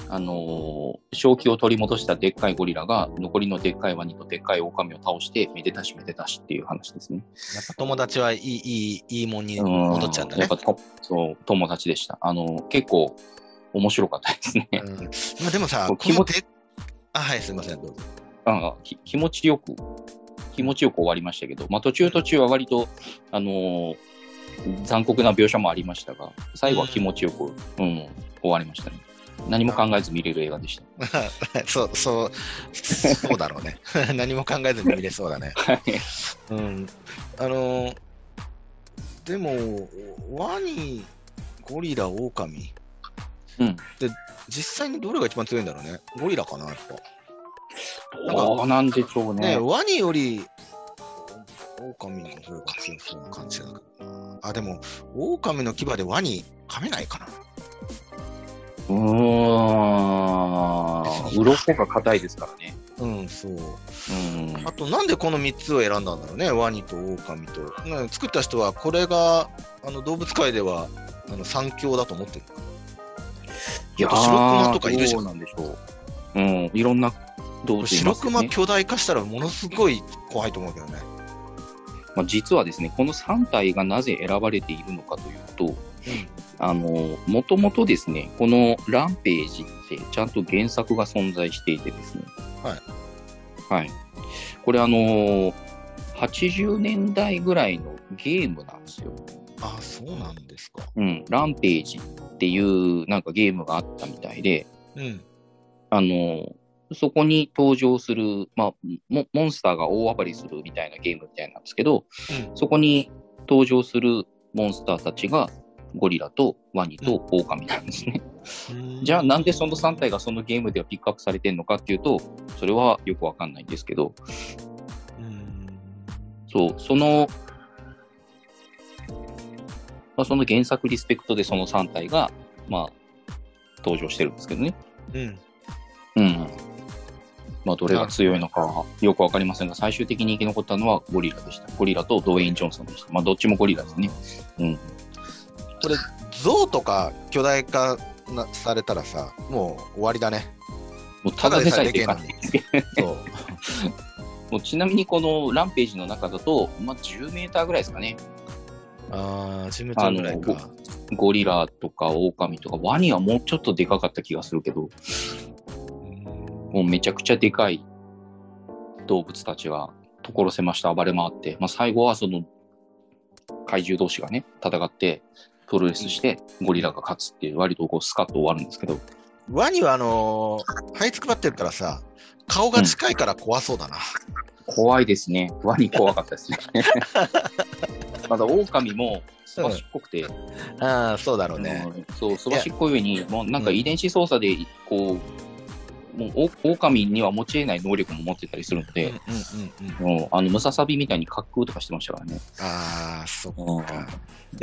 あのー正気を取り戻したでっかいゴリラが残りのでっかいワニとでっかいオオカミを倒してめでたしめでたしっていう話ですね。
やっぱ友達はいい、いい、いいもんに
うん
戻っちゃうんだね
やっ。ぱとそう友達でした。あの結構面白かったですね。
うん、まあでもさ、
こう
このであ、はい、すみません、どうぞ。
あき気持ちよく気持ちよく終わりましたけど、まあ、途中途中は割と、あのー残酷な描写もありましたが最後は気持ちよく、うん終わりましたね。何も考えず見れる映画でした。
そう、そう、そうだろうね。何も考えずに見れそうだね。
はい
うん。あのーでも、ワニ、ゴリラ、オオカミ。
うん。
実際にどれが一番強いんだろうね。ゴリラかな、やっぱ。
どうなんでしょうね。
ねワニより、オオカミの方が強そうな感じだけどな。あ、でも、オオカミの牙でワニ噛めないかな。
うーん。鱗が硬いですからね。
うん、そう。
うん。
あと、なんでこの3つを選んだんだろうね、ワニとオオカミと。ね作った人は、これがあの動物界ではあの三強だと思ってる
いや
白熊とかいるじゃん
なんでしょう。うん。いろんな動物います
白。熊巨大化したらものすごい怖いと思うけどね。
まあ、実はですね、この3体がなぜ選ばれているのかというと、あの、もともとですね、このランページってちゃんと原作が存在していてですね。
はい。
はい。これあの、80年代ぐらいのゲームなんですよ。
あ、そうなんですか。
うん。ランページっていうなんかゲームがあったみたいで、
うん。
あの、そこに登場する、まあ、モモンスターが大暴れするみたいなゲームみたいなんですけど、そこに登場するモンスターたちがゴリラとワニとオオカミなんですね。
うん
じゃあなんでその3体がそのゲームではピックアップされてるのかっていうと、それはよくわかんないんですけど、
うん
そう、その、まあ、その原作リスペクトでその3体が、まあ、登場してるんですけどね。
うん。
うん。まあ、どれが強いのかはよくわかりませんが、最終的に生き残ったのはゴリラでした。ゴリラとドウェイン・ジョンソンでした。まあ、どっちもゴリラですね。うん。
これ、象とか巨大化なされたらさ、もう終わりだね。
もうただでさえでかい
ただで。そう。
もうちなみにこのランページの中だと、まあ、10メーターぐらいですかね。
ああ、ジムちゃんぐらい
あ
か。
ゴリラとかオオカミとか、ワニはもうちょっとでかかった気がするけど、もうめちゃくちゃでかい動物たちが所狭しと暴れ回って、まあ、最後はその怪獣同士がね、戦って、プロレスして、ゴリラが勝つっていう、割とこうスカッと終わるんですけど、
ワニはあのー、這いつくばってるからさ、顔が近いから怖そうだな。
怖いですね。ワニ怖かったですね。まだオオカミもすばしっこくて、
ああ、そうだろうね。
うんそう、すばしっこい上に、もうなんか遺伝子操作で、こう、もうオオカミには持ち得ない能力も持ってたりするの
うん
で、あのムササビみたいに滑空とかしてましたからね。
ああ、そっ
うん
か。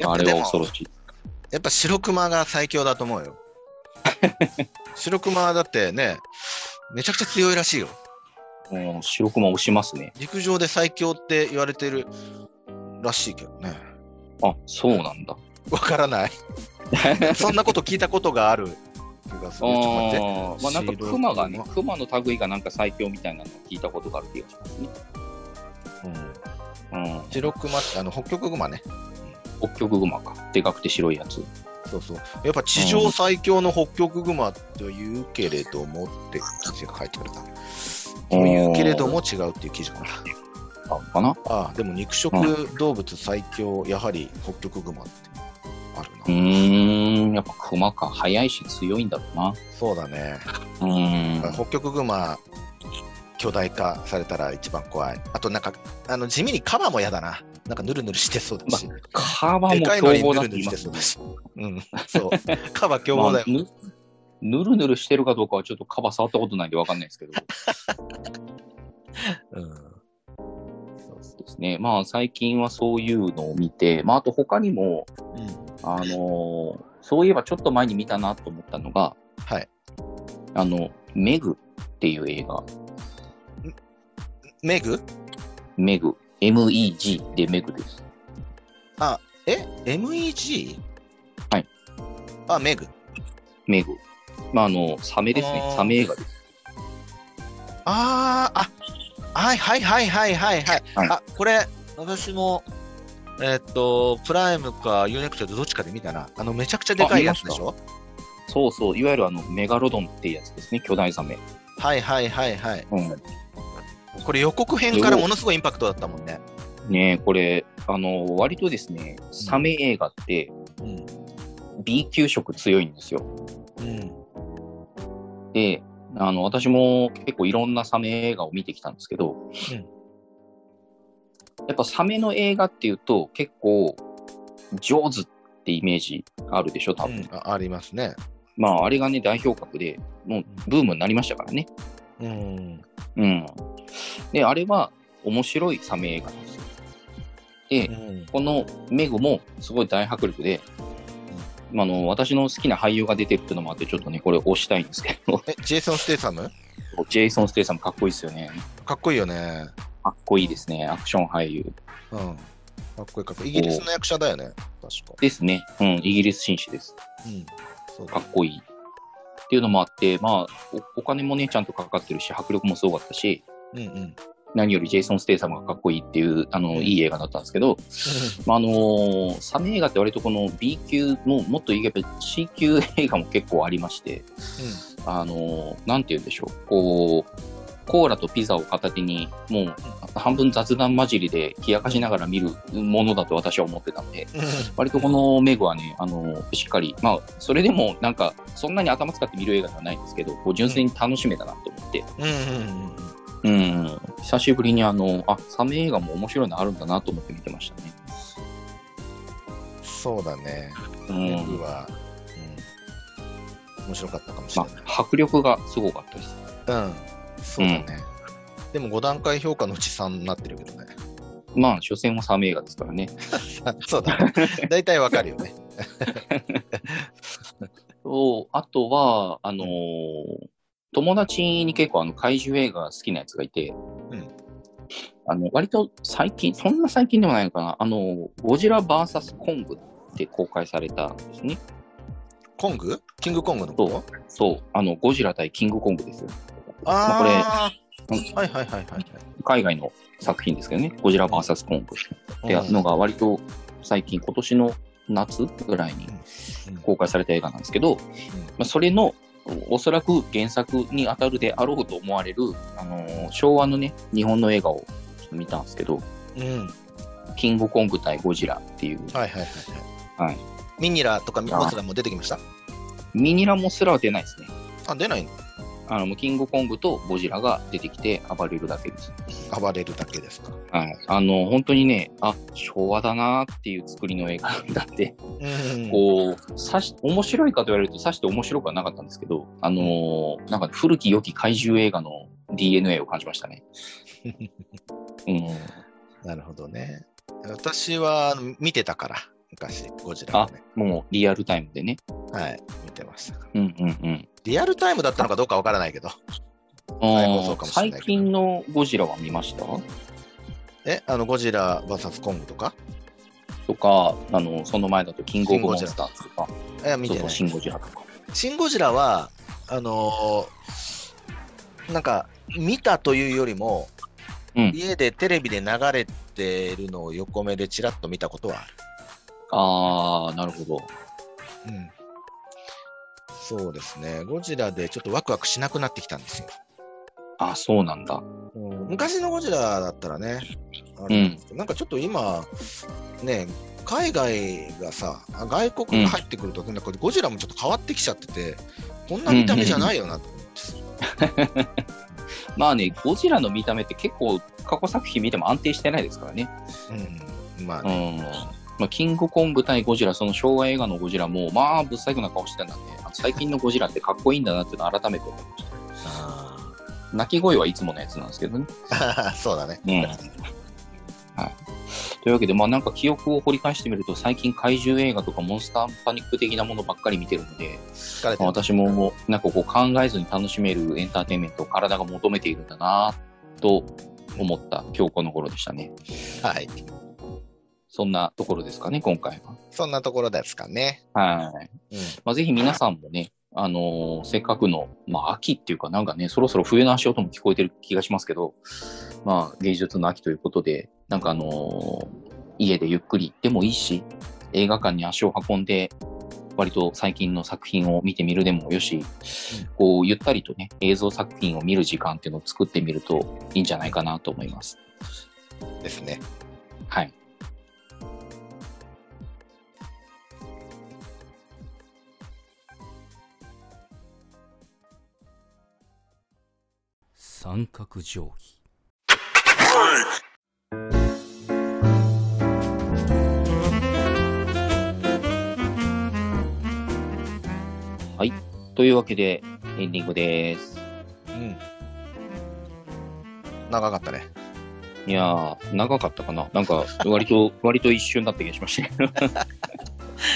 あれは恐ろしい。
やっぱ白熊が最強だと思うよ。白熊はだってね、めちゃくちゃ強いらしいよ。
うん、白熊押しますね。
陸上で最強って言われてるらしいけどね。
あ、そうなんだ。
わからない。そんなこと聞いたことがある気がす
あ
る。ちょっと待って。
ーまあなんか
白
熊がね
熊、
熊の類がなんか最強みたいなのを聞いたことがある気がしますね。
うん、
うん。
白熊って、あの、北極熊ね。
北極熊か。でかくて白いやつ。
そうそう。やっぱ地上最強の北極熊と言うけれどもって記事が書いてくれた。と言うけれども違うっていう記事かな。
あるかな？
ああ、でも肉食動物最強、やはり北極熊ってあるな。
うーん、やっぱ熊か。速いし強いんだろうな。
そうだね。
うーん。
北極熊、巨大化されたら一番怖い。あとなんか、あの地味にカバも嫌だな。なんかぬるぬるしてそうだし。
カバも凶暴だ
うん、そう。カバ凶暴だよ。
まあぬぬるぬるしてるかどうかはちょっとカバ触ったことないんでわかんないですけど。
うん。
そうですね。まあ最近はそういうのを見て、まああと他にも、
うん。
あのーそういえばちょっと前に見たなと思ったのが、
はい。
あの、メグっていう映画。
メグ？
メグ。MEG でメグです。
え ?MEG?
はい。
あ、メグ。
メグ。まああの、サメですねサメ映画です。
あー、あ、はいはいはいはいはいはい。
はい
あ、これ、私も、えーっと、プライムかユーネクトでどっちかで見たな。あの、めちゃくちゃでかいやつでしょ？
そうそう。いわゆるあの、メガロドンっていうやつですね。巨大サメ。
はいはいはいはい。
うん。
これ予告編からものすごいインパクトだったもんね。
ねえこれ、あの、割とですね、サメ映画って
うん。
B 級色強いんですよ。
うん。
で、あの、私も結構いろんなサメ映画を見てきたんですけど、
うん
やっぱサメの映画っていうと結構上手ってイメージあるでしょ、多分。
うんあありますね。
まあ、あれがね、代表格で、もうブームになりましたからね。
うん。
うん。で、あれは面白いサメ映画なんですよ。で、
うん。
このメグもすごい大迫力で、まあ、あの私の好きな俳優が出てるっていうのもあって、ちょっとね、これ押したいんですけど、
え、ジェイソン・ステイサム？
ジェイソン・ステイサムもかっこいいですよね。
かっこいいよね。
かっこいいですね、アクション俳優。
うん。かっこいいかっこいい。イギリスの役者だよね。確か。
ですね。うん、イギリス紳士です。
うん。そうだ
かっこいい。っていうのもあって、まあお、お金もね、ちゃんとかかってるし、迫力もすごかったし、
うんうん。
何よりジェイソン・ステイサムがかっこいいっていう、あの、いい映画だったんですけど、まあ、あのーサメ映画って割とこの B 級も、もっと言えば C 級映画も結構ありまして、あのーなんて言うんでしょう、こう、コーラとピザを片手に、もう半分雑談混じりで冷やかしながら見るものだと私は思ってたんで、
うん。
割とこのメグはね、あのーしっかり、まあ、それでもなんか、そんなに頭使って見る映画ではないんですけど、こう純粋に楽しめたなと思って、
うん
久しぶりにあの、あ、サメ映画も面白いのあるんだなと思って見てましたね。
そうだね。
うん
メグは、うん。面白かったかもしれない。
まあ、迫力がすごかったです。
うん。そうだね。でも5段階評価のうち3になってるけどね。
まあ、所詮はサメ映画ですからね。
そうだね。大体わかるよね。
そと、あとは、あのー友達に結構あの怪獣映画が好きなやつがいて、
うん
あの割と最近、そんな最近でもないのかな、あの、ゴジラ VS コングって公開されたんですね。
コング？キングコングのこと？
そう、あの、ゴジラ対キングコングですよ。
あ
これ
あ、はいはいはいはいはい。
海外の作品ですけどね、ゴジラ VS コング。って
うん
のが割と最近、今年の夏ぐらいに
うん。
公開された映画なんですけど、まあ、それのおそらく原作に当たるであろうと思われる、あのー昭和のね、日本の映画を見たんですけど、
うん。
キングコング対ゴジラっていう、
はいはいはい
は
はいい。ミニラとかミモスラも出てきました？
ミニラモスラは出ないですね。
あ、出ないの？
あのキングコングとゴジラが出てきて暴れるだけです。
暴れるだけですか。
はい。あの、本当にね、あ、昭和だなっていう作りの映画だって、
うん
こう、さし、面白いかと言われると、さして面白くはなかったんですけど、あのーなんか古き良き怪獣映画の DNA を感じましたね。うん。
なるほどね。私は見てたから、昔、ゴジラをね。
もうリアルタイムでね。
はい、見てましたから。
うんうんうん。
リアルタイムだったのかどうかわからないけど。
最近のゴジラは見ました？
え、あの、ゴジラ VS コングとか？
とか、あの、その前だとキングオブモンスターズとか、
いや、見てない。
シン・ゴジラとか。
シン・ゴジラは、あのーなんか、見たというよりも、
うん
家でテレビで流れてるのを横目でちらっと見たことはある。
あー、なるほど。
うん。そうですね。ゴジラでちょっとワクワクしなくなってきたんですよ。
あ、そうなんだ。
昔のゴジラだったらね、あれなんですけどなんかちょっと今、ね、海外がさ、あ外国が入ってくると、なんかゴジラもちょっと変わってきちゃってて、こんな見た目じゃないよなと思って。
まあね、ゴジラの見た目って結構過去作品見ても安定してないですからね。
うん、まあ
う
ね、
ん。まあ、キングコング対ゴジラ、その昭和映画のゴジラも、まあ、ぶっ細工な顔してたんで、あ最近のゴジラってかっこいいんだなっていうのを改めて思いました。
あ
鳴き声はいつものやつなんですけどね。
ー そうだね。
うん。はい。というわけで、まあなんか記憶を掘り返してみると、最近怪獣映画とかモンスターパニック的なものばっかり見てるので、まあ。私もなんかこう考えずに楽しめるエンターテインメントを体が求めているんだなと思った今日この頃でしたね。
はい。
そんなところですかね、今回
そんなところですかね。
は。はい。
うん。
まあ、ぜひ皆さんもね、あのーせっかくの、まあ、秋っていうか、なんかね、そろそろ冬の足音も聞こえてる気がしますけど、まあ、芸術の秋ということで、なんかあのー家でゆっくりでもいいし、映画館に足を運んで、割と最近の作品を見てみるでもよし、こう、ゆったりとね、映像作品を見る時間っていうのを作ってみるといいんじゃないかなと思います。
ですね。
はい。
三角定規
はい。というわけで、エンディングです。
うん。長かったね。
いやー、長かったかな。なんか、割と、割と一瞬だった気がしましたけど。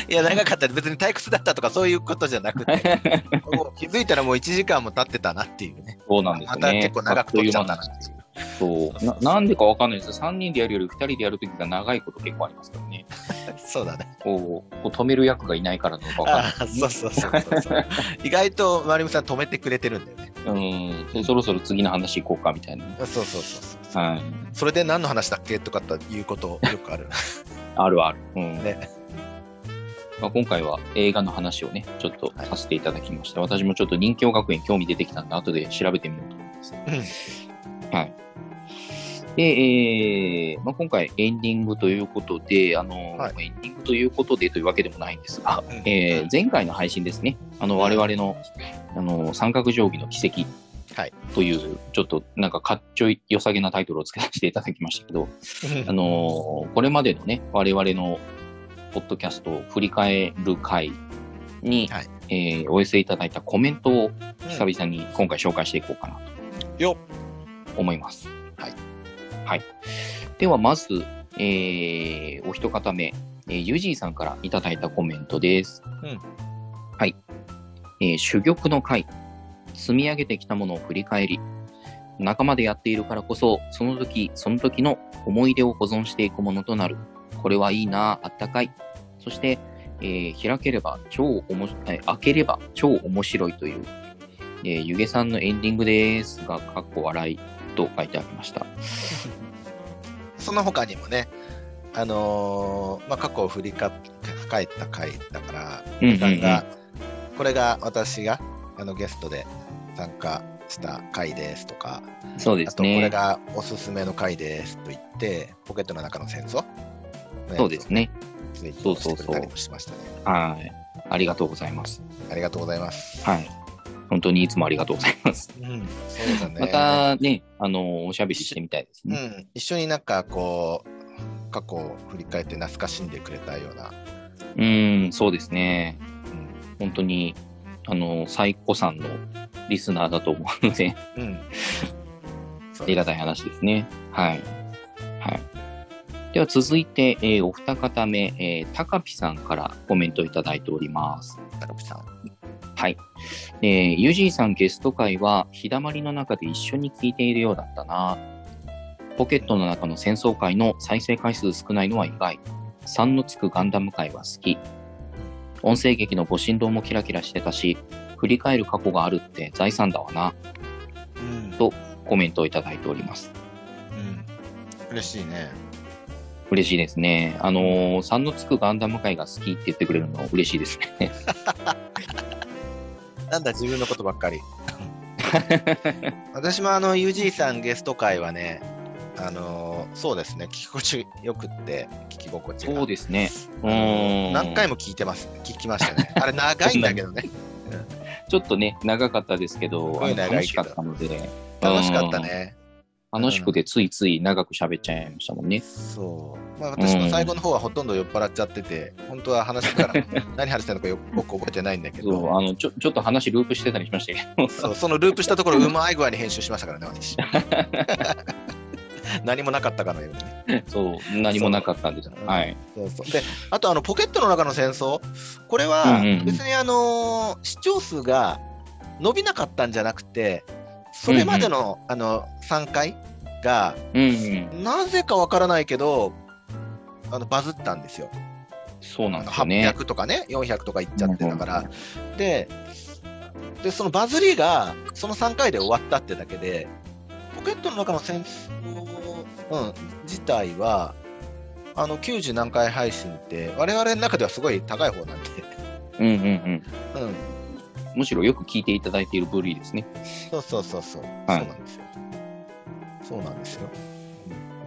いや、長かった。別に退屈だったとかそういうことじゃなくて、もう気づいたらもう1時間も経ってたなっていうね。
そうなんですね。
た結構長く撮っちゃったな
あっ
っていう。
そうな。なんでかわかんないです3人でやるより2人でやるときが長いこと結構ありますからね。
そうだね。
こう、こう止める役がいないからなのかわかんない
そうそうそうそうそう。意外とマリムさん止めてくれてるんだよね。
うんでそろそろ次の話行こうかみたいな。
そうそうそうそう。
はい。
それで何の話だっけとかっていうことよくある。
あるある。うん。
ね
まあ、今回は映画の話をね、ちょっとさせていただきました。私もちょっと人形学園興味出てきたんで、後で調べてみようと思います。はい。で、えーまあ、今回エンディングということで、あの、
はい。
エンディングということでというわけでもないんですが、
うん。
えー前回の配信ですね、あの、我々の、あの、三角定規の奇跡
はい。
という、ちょっとなんかかっちょい良さげなタイトルを付けさせていただきましたけど、あのーこれまでのね、我々のポッドキャストを振り返る回に、
はい
えーお寄せいただいたコメントを久々に今回紹介していこうかなと
よっ
思います。
はい。
はい。では、まず、えーお一方目、えーユージーさんからいただいたコメントです。
うん
はい。えー珠玉の回、積み上げてきたものを振り返り、仲間でやっているからこそ、その時、その時の思い出を保存していくものとなる。これはいいな、あったかい。そして、えー開ければ超おもし、えー開ければ超面白いという、えー、ゆげさんのエンディングですが、かっこ笑いと書いてありました。
その他にもね、あのーまあ、過去を振りか返った回だから、
うんうんうん
が、これが私があのゲストで参加した回ですとか、
そうです
あとこれ
ね。
がおすすめの回ですと言って、ポケットの中の戦争
そうですね。
ツイート
そうそうそう
してくれたりもしましたね。
はい。ありがとうございます。
ありがとうございます。
はい。本当にいつもありがとうございます。
うん、そうだね。
またね、あの、おしゃべりしてみたいですね。
うん、一緒になんかこう、過去を振り返って懐かしんでくれたような、
うーん、そうですね。
うん、
本当に、あの、サイコさんのリスナーだと思うので、
うん。
ありがたい話ですね。はい。はい。では続いて、えーお二方目、えー、高ピさんからコメントいただいております。
高木さん。
はい。えー、ユージーさんゲスト会は、日だまりの中で一緒に聞いているようだったな。ポケットの中の戦争会の再生回数少ないのは意外。3のつくガンダム会は好き。音声劇のご振動もキラキラしてたし、振り返る過去があるって財産だわな。
うん
とコメントをいただいております。
うん。嬉しいね。
嬉しいですね。あのー、3のつくガンダム会が好きって言ってくれるの嬉しいですね。
なんだ、自分のことばっかり。私もあの、UG さんゲスト会はね、あのーそうですね、聞き心地よくって、聞き心地が。
そうですね。う
あの
ーん。
何回も聞いてます。聞きましたね。あれ長いんだけどね。
ちょっとね、長かったですけど楽しかったので、
楽しかったね。
楽しくてついつい長く喋っちゃいましたもんね。
そう。まあ私も最後の方はほとんど酔っ払っちゃってて、本当は話から 何話したのかよく覚えてないんだけ
そう、
ど、
あの、ちょ、ちょっと話ループしてたりしましたけど、
そうそのループしたところうまい具合に編集しましたからね、私。何もなかったかのようにね。
そう、何もなかったんです。
そう
はい。
そうそうで、あとあの、ポケットの中の戦争、これは
うんうんうん
別にあのー視聴数が伸びなかったんじゃなくて、それまでの,、あの3回が、
うん、うん。
なぜかわからないけど、あのバズったんですよ。
そうなんですよね。
800とかね、400とかいっちゃってだから。で、で、そのバズりが、その3回で終わったってだけで、ポケットの中の戦争、うん、自体は、あの、90何回配信って、我々の中ではすごい高い方なんで、
うんうんうん。
うん、
むしろよく聞いていただいている部類ですね。
そうそうそうそう、
はい
そうなんですよ。そうなんですよ。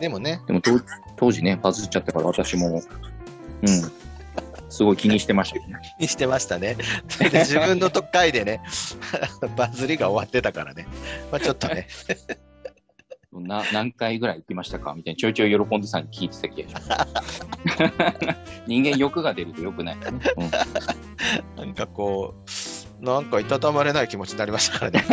でもね、
でも当当時ね、バズっちゃったから私も、うん、すごい気にしてましたよね。
にしてましたね。自分の特会でね、バズりが終わってたからね、まあちょっとね、
な何回ぐらい行きましたかみたいな、ちょいちょい喜んでさんに聞いてた気がします。人間欲が出ると良くない、ねうん。
なんかこう、なんかいたたまれない気持ちになりましたからね。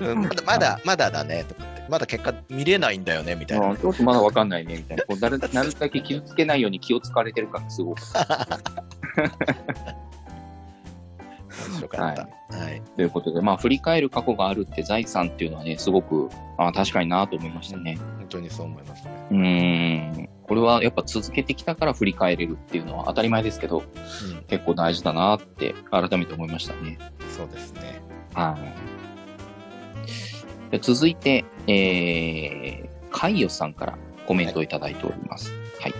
まだまだ、まだだねとかって、まだ結果見れないんだよねみたいな。
あちょっとまだわかんないね、みたいな。こうなる なるだけ気をつけないように気を使われてるから、すごく。
面白かった。はい。
ということで、まあ、振り返る過去があるって財産っていうのはね、すごく、あ確かになと思いましたね。
本当にそう思いますね。
うーん。これはやっぱ続けてきたから振り返れるっていうのは当たり前ですけど、
うん、
結構大事だなって改めて思いましたね。
そうですね。
はい。で続いて、えー、カイヨさんからコメントをいただいております。はい。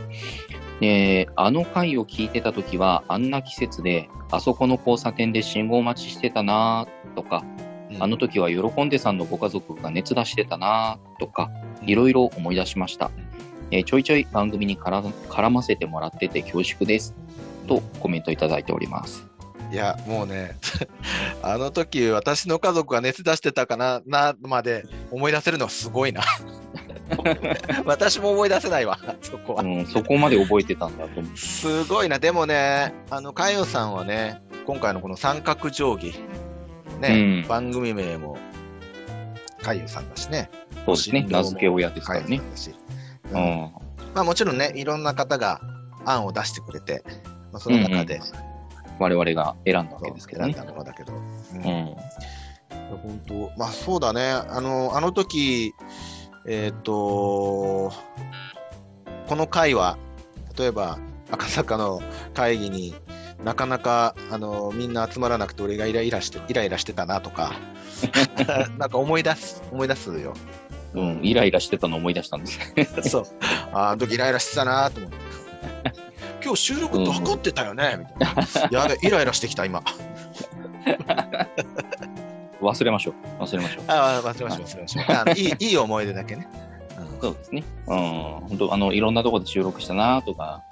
で、あの回を聞いてた時は、あんな季節で、あそこの交差点で信号待ちしてたなとか、
うん
あの時は喜んでさんのご家族が熱出してたなとか、いろいろ思い出しました。えーちょいちょい番組に絡絡ませてもらってて恐縮です。とコメントいただいております。
いや、もうね、あの時私の家族が熱出してたかな、な、まで思い出せるのはすごいな。私も思い出せないわ、そこは
う。ん、そこまで覚えてたんだと思う。
すごいな。でもね、あの、かよさんはね、今回のこの三角定規、ね、
うん
番組名も、かよさんだしね。
そうですね。名付け親ですからね。う
うん
ん。
まあもちろんね、いろんな方が案を出してくれて、まあ、その中で、
我々が選んだわけですけどね。
選んだものだけど。う
うんん。
本当、まあそうだね、あのあの時えっ、と、この会は、例えば赤坂の会議になかなかあのみんな集まらなくて、俺がイライラしてイライラしてたなとか、なんか思い出す、思い出すよ。
うん、イライラしてたの思い出したんです。
そう。ああの時イライラしてたなと思って。今日収録って分かってたよね、みたいな。やべ、イライラしてきた、今。
忘れましょう。忘れましょう。
ああ、忘れましょう、忘れましょう。あのいいいい思い出だけね。うん
そうですね。うん。本当あの、いろんなところで収録したなとか、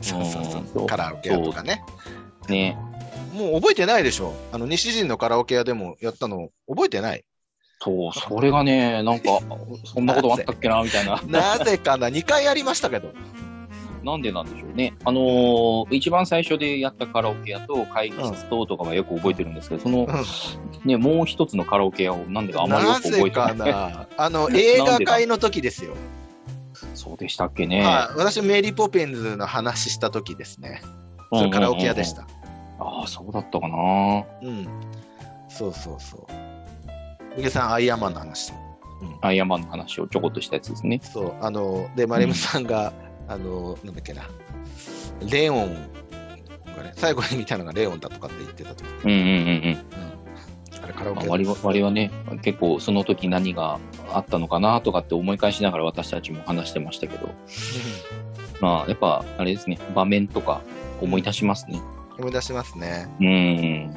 そうそう
うん
そ。
そうう
カラオケ屋とかね。
ね。
もう覚えてないでしょ？あの、西陣のカラオケ屋でもやったの覚えてない？
そう、それがね、なんか、そんなことあったっけな、みたいな。
なぜかな、2回やりましたけど。
なんでなんでしょうね。あのー一番最初でやったカラオケ屋と会議室ととかはよく覚えてるんですけど、その、ね、もう一つのカラオケ屋をなんでかあんまりよ
な
く覚えて
ぜか
ない。
な。あの、映画会の時ですよ。
そうでしたっけね。
はい。私、メリー・ポピンズの話した時ですね。それカラオケ屋でした。
ああ、そうだったかな。
うん。そうそうそう。うげさん、アイアンマンの話した。
アイアンマンの話をちょこっとしたやつですね。
そう。あの、で、マリムさんが、あの、なんだっけな。レオンがね、最後に見たのがレオンだとかって言ってたと。
うんうんうんうん。
うん。あれカラオ
まあ、
ケ
割は割はね、結構その時何があったのかなとかって思い返しながら私たちも話してましたけど、まあやっぱあれですね、場面とか思い出しますね。
思い出しますね。
うん。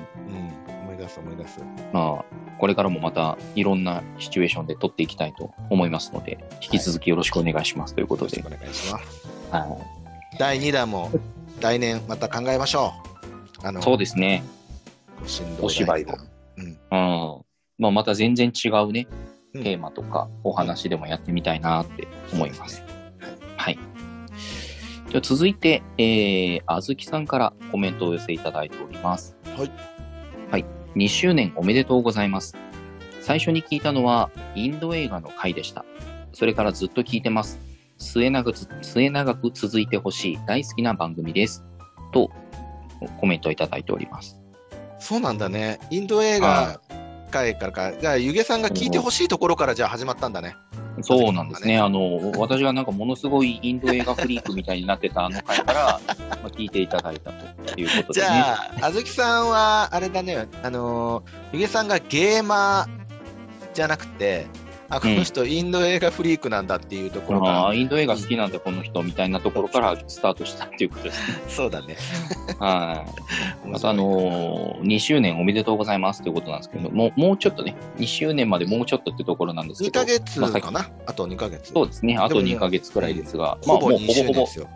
うん。思い出す思い出す。
まあ、これからもまたいろんなシチュエーションで撮っていきたいと思いますので、引き続きよろしくお願いしますということで
よろしく。お願いします。
は
第2弾も来年また考えましょう。あの
い、そうですね。
振動
お芝居を
うん。
うん。まあまた全然違うね、
うん
テーマとかお話でもやってみたいなって思います。はい。じゃあ続いて、えー、あずきさんからコメントをお寄せいただいております。
はい。
2周年おめでとうございます。最初に聞いたのは、インド映画の回でした。それからずっと聞いてます。末永く末永く続いてほしい大好きな番組です。と、コメントをいただいております。
そうなんだね。インド映画回からか、じゃあ、ゆげさんが聞いてほしいところからじゃあ始まったんだね。
そうなんですね。あの、私がなんかものすごいインド映画フリークみたいになってたあの回から、まあ、聞いていただいたということ
じ
でね。
ゃあ、あずきさんは、あれだね、あのー、ゆげさんがゲーマーじゃなくて、あ、この人、インド映画フリークなんだっていうところから、
ああ、インド映画好きなんだ、この人みたいなところからスタートしたっていうことですね。
そうだね。
はい。また、あのー、2周年おめでとうございますということなんですけども、もうちょっとね、2周年までもうちょっとってところなんですけ
2
ど、
ヶ月
まあさっき
かな、あと2ヶ月。
そうですね、あと
でもね
2ヶ月くらいですが、まあ、
ほぼ2
もうほぼほぼ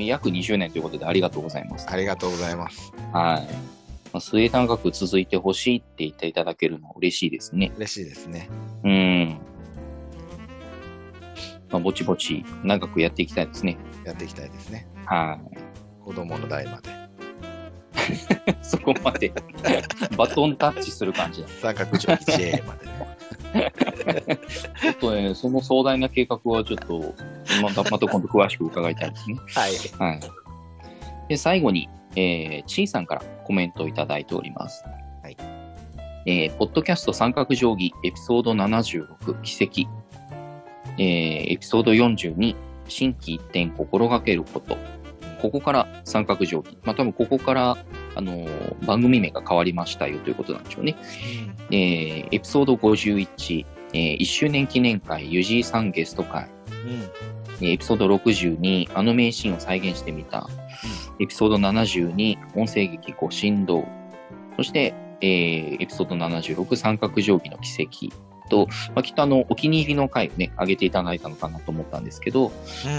約2周年ということでありがとうございます。
ありがとうございます。
はい。まあ、末永く続いてほしいって言っていただけるのは嬉しいですね。
嬉しいですね。
うん。まあ、ぼちぼち長くやっていきたいですね。
やっていきたいですね。
は
子供の代まで。
い。そこまでバトンタッチする感じだ。
三角定規 J までね。
ちょっとね、その壮大な計画はちょっと、また、また今度詳しく伺いたいですね。
はい。
はい。で、最後に、えー、さんからコメントをいただいております。
はい。
えー、ポッドキャスト三角定規エピソード76奇跡。えー、エピソード42新規一点心がけること。ここから三角定規。まあ多分ここから、あのー番組名が変わりましたよということなんでしょうね。えー、エピソード51、えー、1周年記念会ゆじいさんゲスト会。
うん。
えーエピソード62、あの名シーンを再現してみた。エピソード72、音声劇ご振動。そして、えーエピソード76、三角定規の奇跡と、まあ、きっとあの、お気に入りの回をね、上げていただいたのかなと思ったんですけど、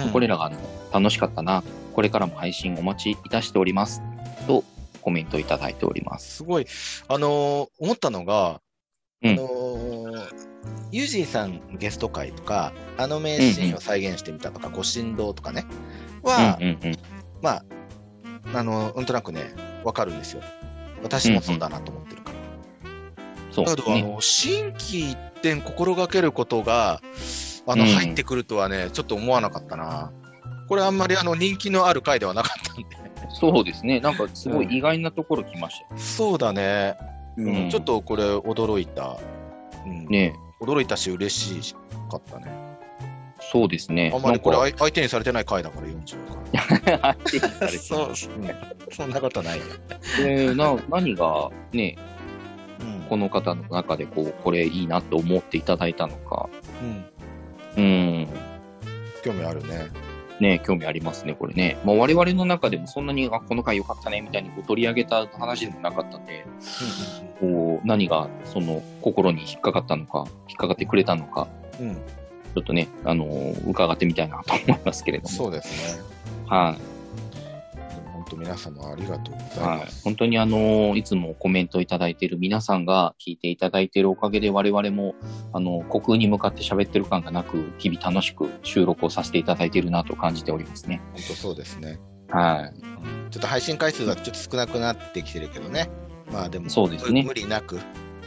うん
これらがあの楽しかったな、これからも配信お待ちいたしております。と、コメントいただいております。
すごい、あのー思ったのが、
うん
あのーユージーさんゲスト会とか、あの名シーンを再現してみたとか、ご振動とかね、は、
うんうんうん。
まあ、あのなんとなくね、わかるんですよ。私もそうだなと思ってるから。だけど、あ
そうですね。
の、新規一点心がけることが、あの、
うん
入ってくるとはね、ちょっと思わなかったな。これあんまりあの、人気のある回ではなかったんで。
そうですね。なんかすごい意外なところ来ましたよ。
そうだね。
うん
ちょっとこれ驚いた。うん、
ね
驚いたし嬉しかったね。
そうですね。
あんまりこれ相相手にされてない回だから40だか
か相手にされ
ら。
て
そう、うんそんなことないよ。
でな何がね、
うん
この方の中でこう、これいいなと思っていただいたのか。
うん、
うん。
興味あるね。
ね、興味ありますね、これね。まあ、我々の中でもそんなに、あ、この回良かったね、みたいにこう取り上げた話でもなかったんで、こう、何がその心に引っかかったのか、引っかかってくれたのか、
うん、うん、
ちょっとね、あのー伺ってみたいなと思いますけれども。
そうですね。
はい。
本当皆様ありがとうござい
はい
ま、す。
本当にあのいつもコメントいただいている皆さんが聞いていただいているおかげで我々もあの虚空に向かって喋ってる感がなく日々楽しく収録をさせていただいているなと感じておりますね。
本当そうですね。
はい。
ちょっと配信回数がちょっと少なくなってきてるけどね。まあでも、
そうですね
無無理なく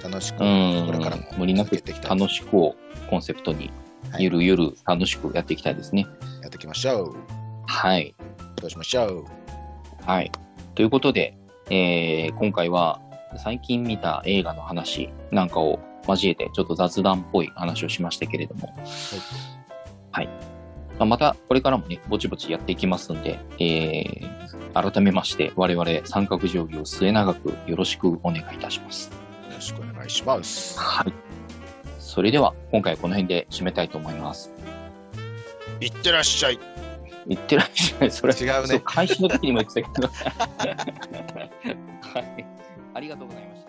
楽しく、
うん
これからも
無理なく楽しくをコンセプトに
はい
ゆるゆる楽しくやっていきたいですね。
やっていきましょう。
はい。
どうしましょう。
はい。ということで、えー今回は最近見た映画の話なんかを交えてちょっと雑談っぽい話をしましたけれども、はい。まあまたこれからもね、ぼちぼちやっていきますんで、えー改めまして我々三角定規を末永くよろしくお願いいたします。
よろしくお願いします。
はい。それでは今回はこの辺で締めたいと思います。
いってらっしゃい。
いってらっしゃい。それ
違うね
開始の時にも言ってたけど。はい。ありがとうございました。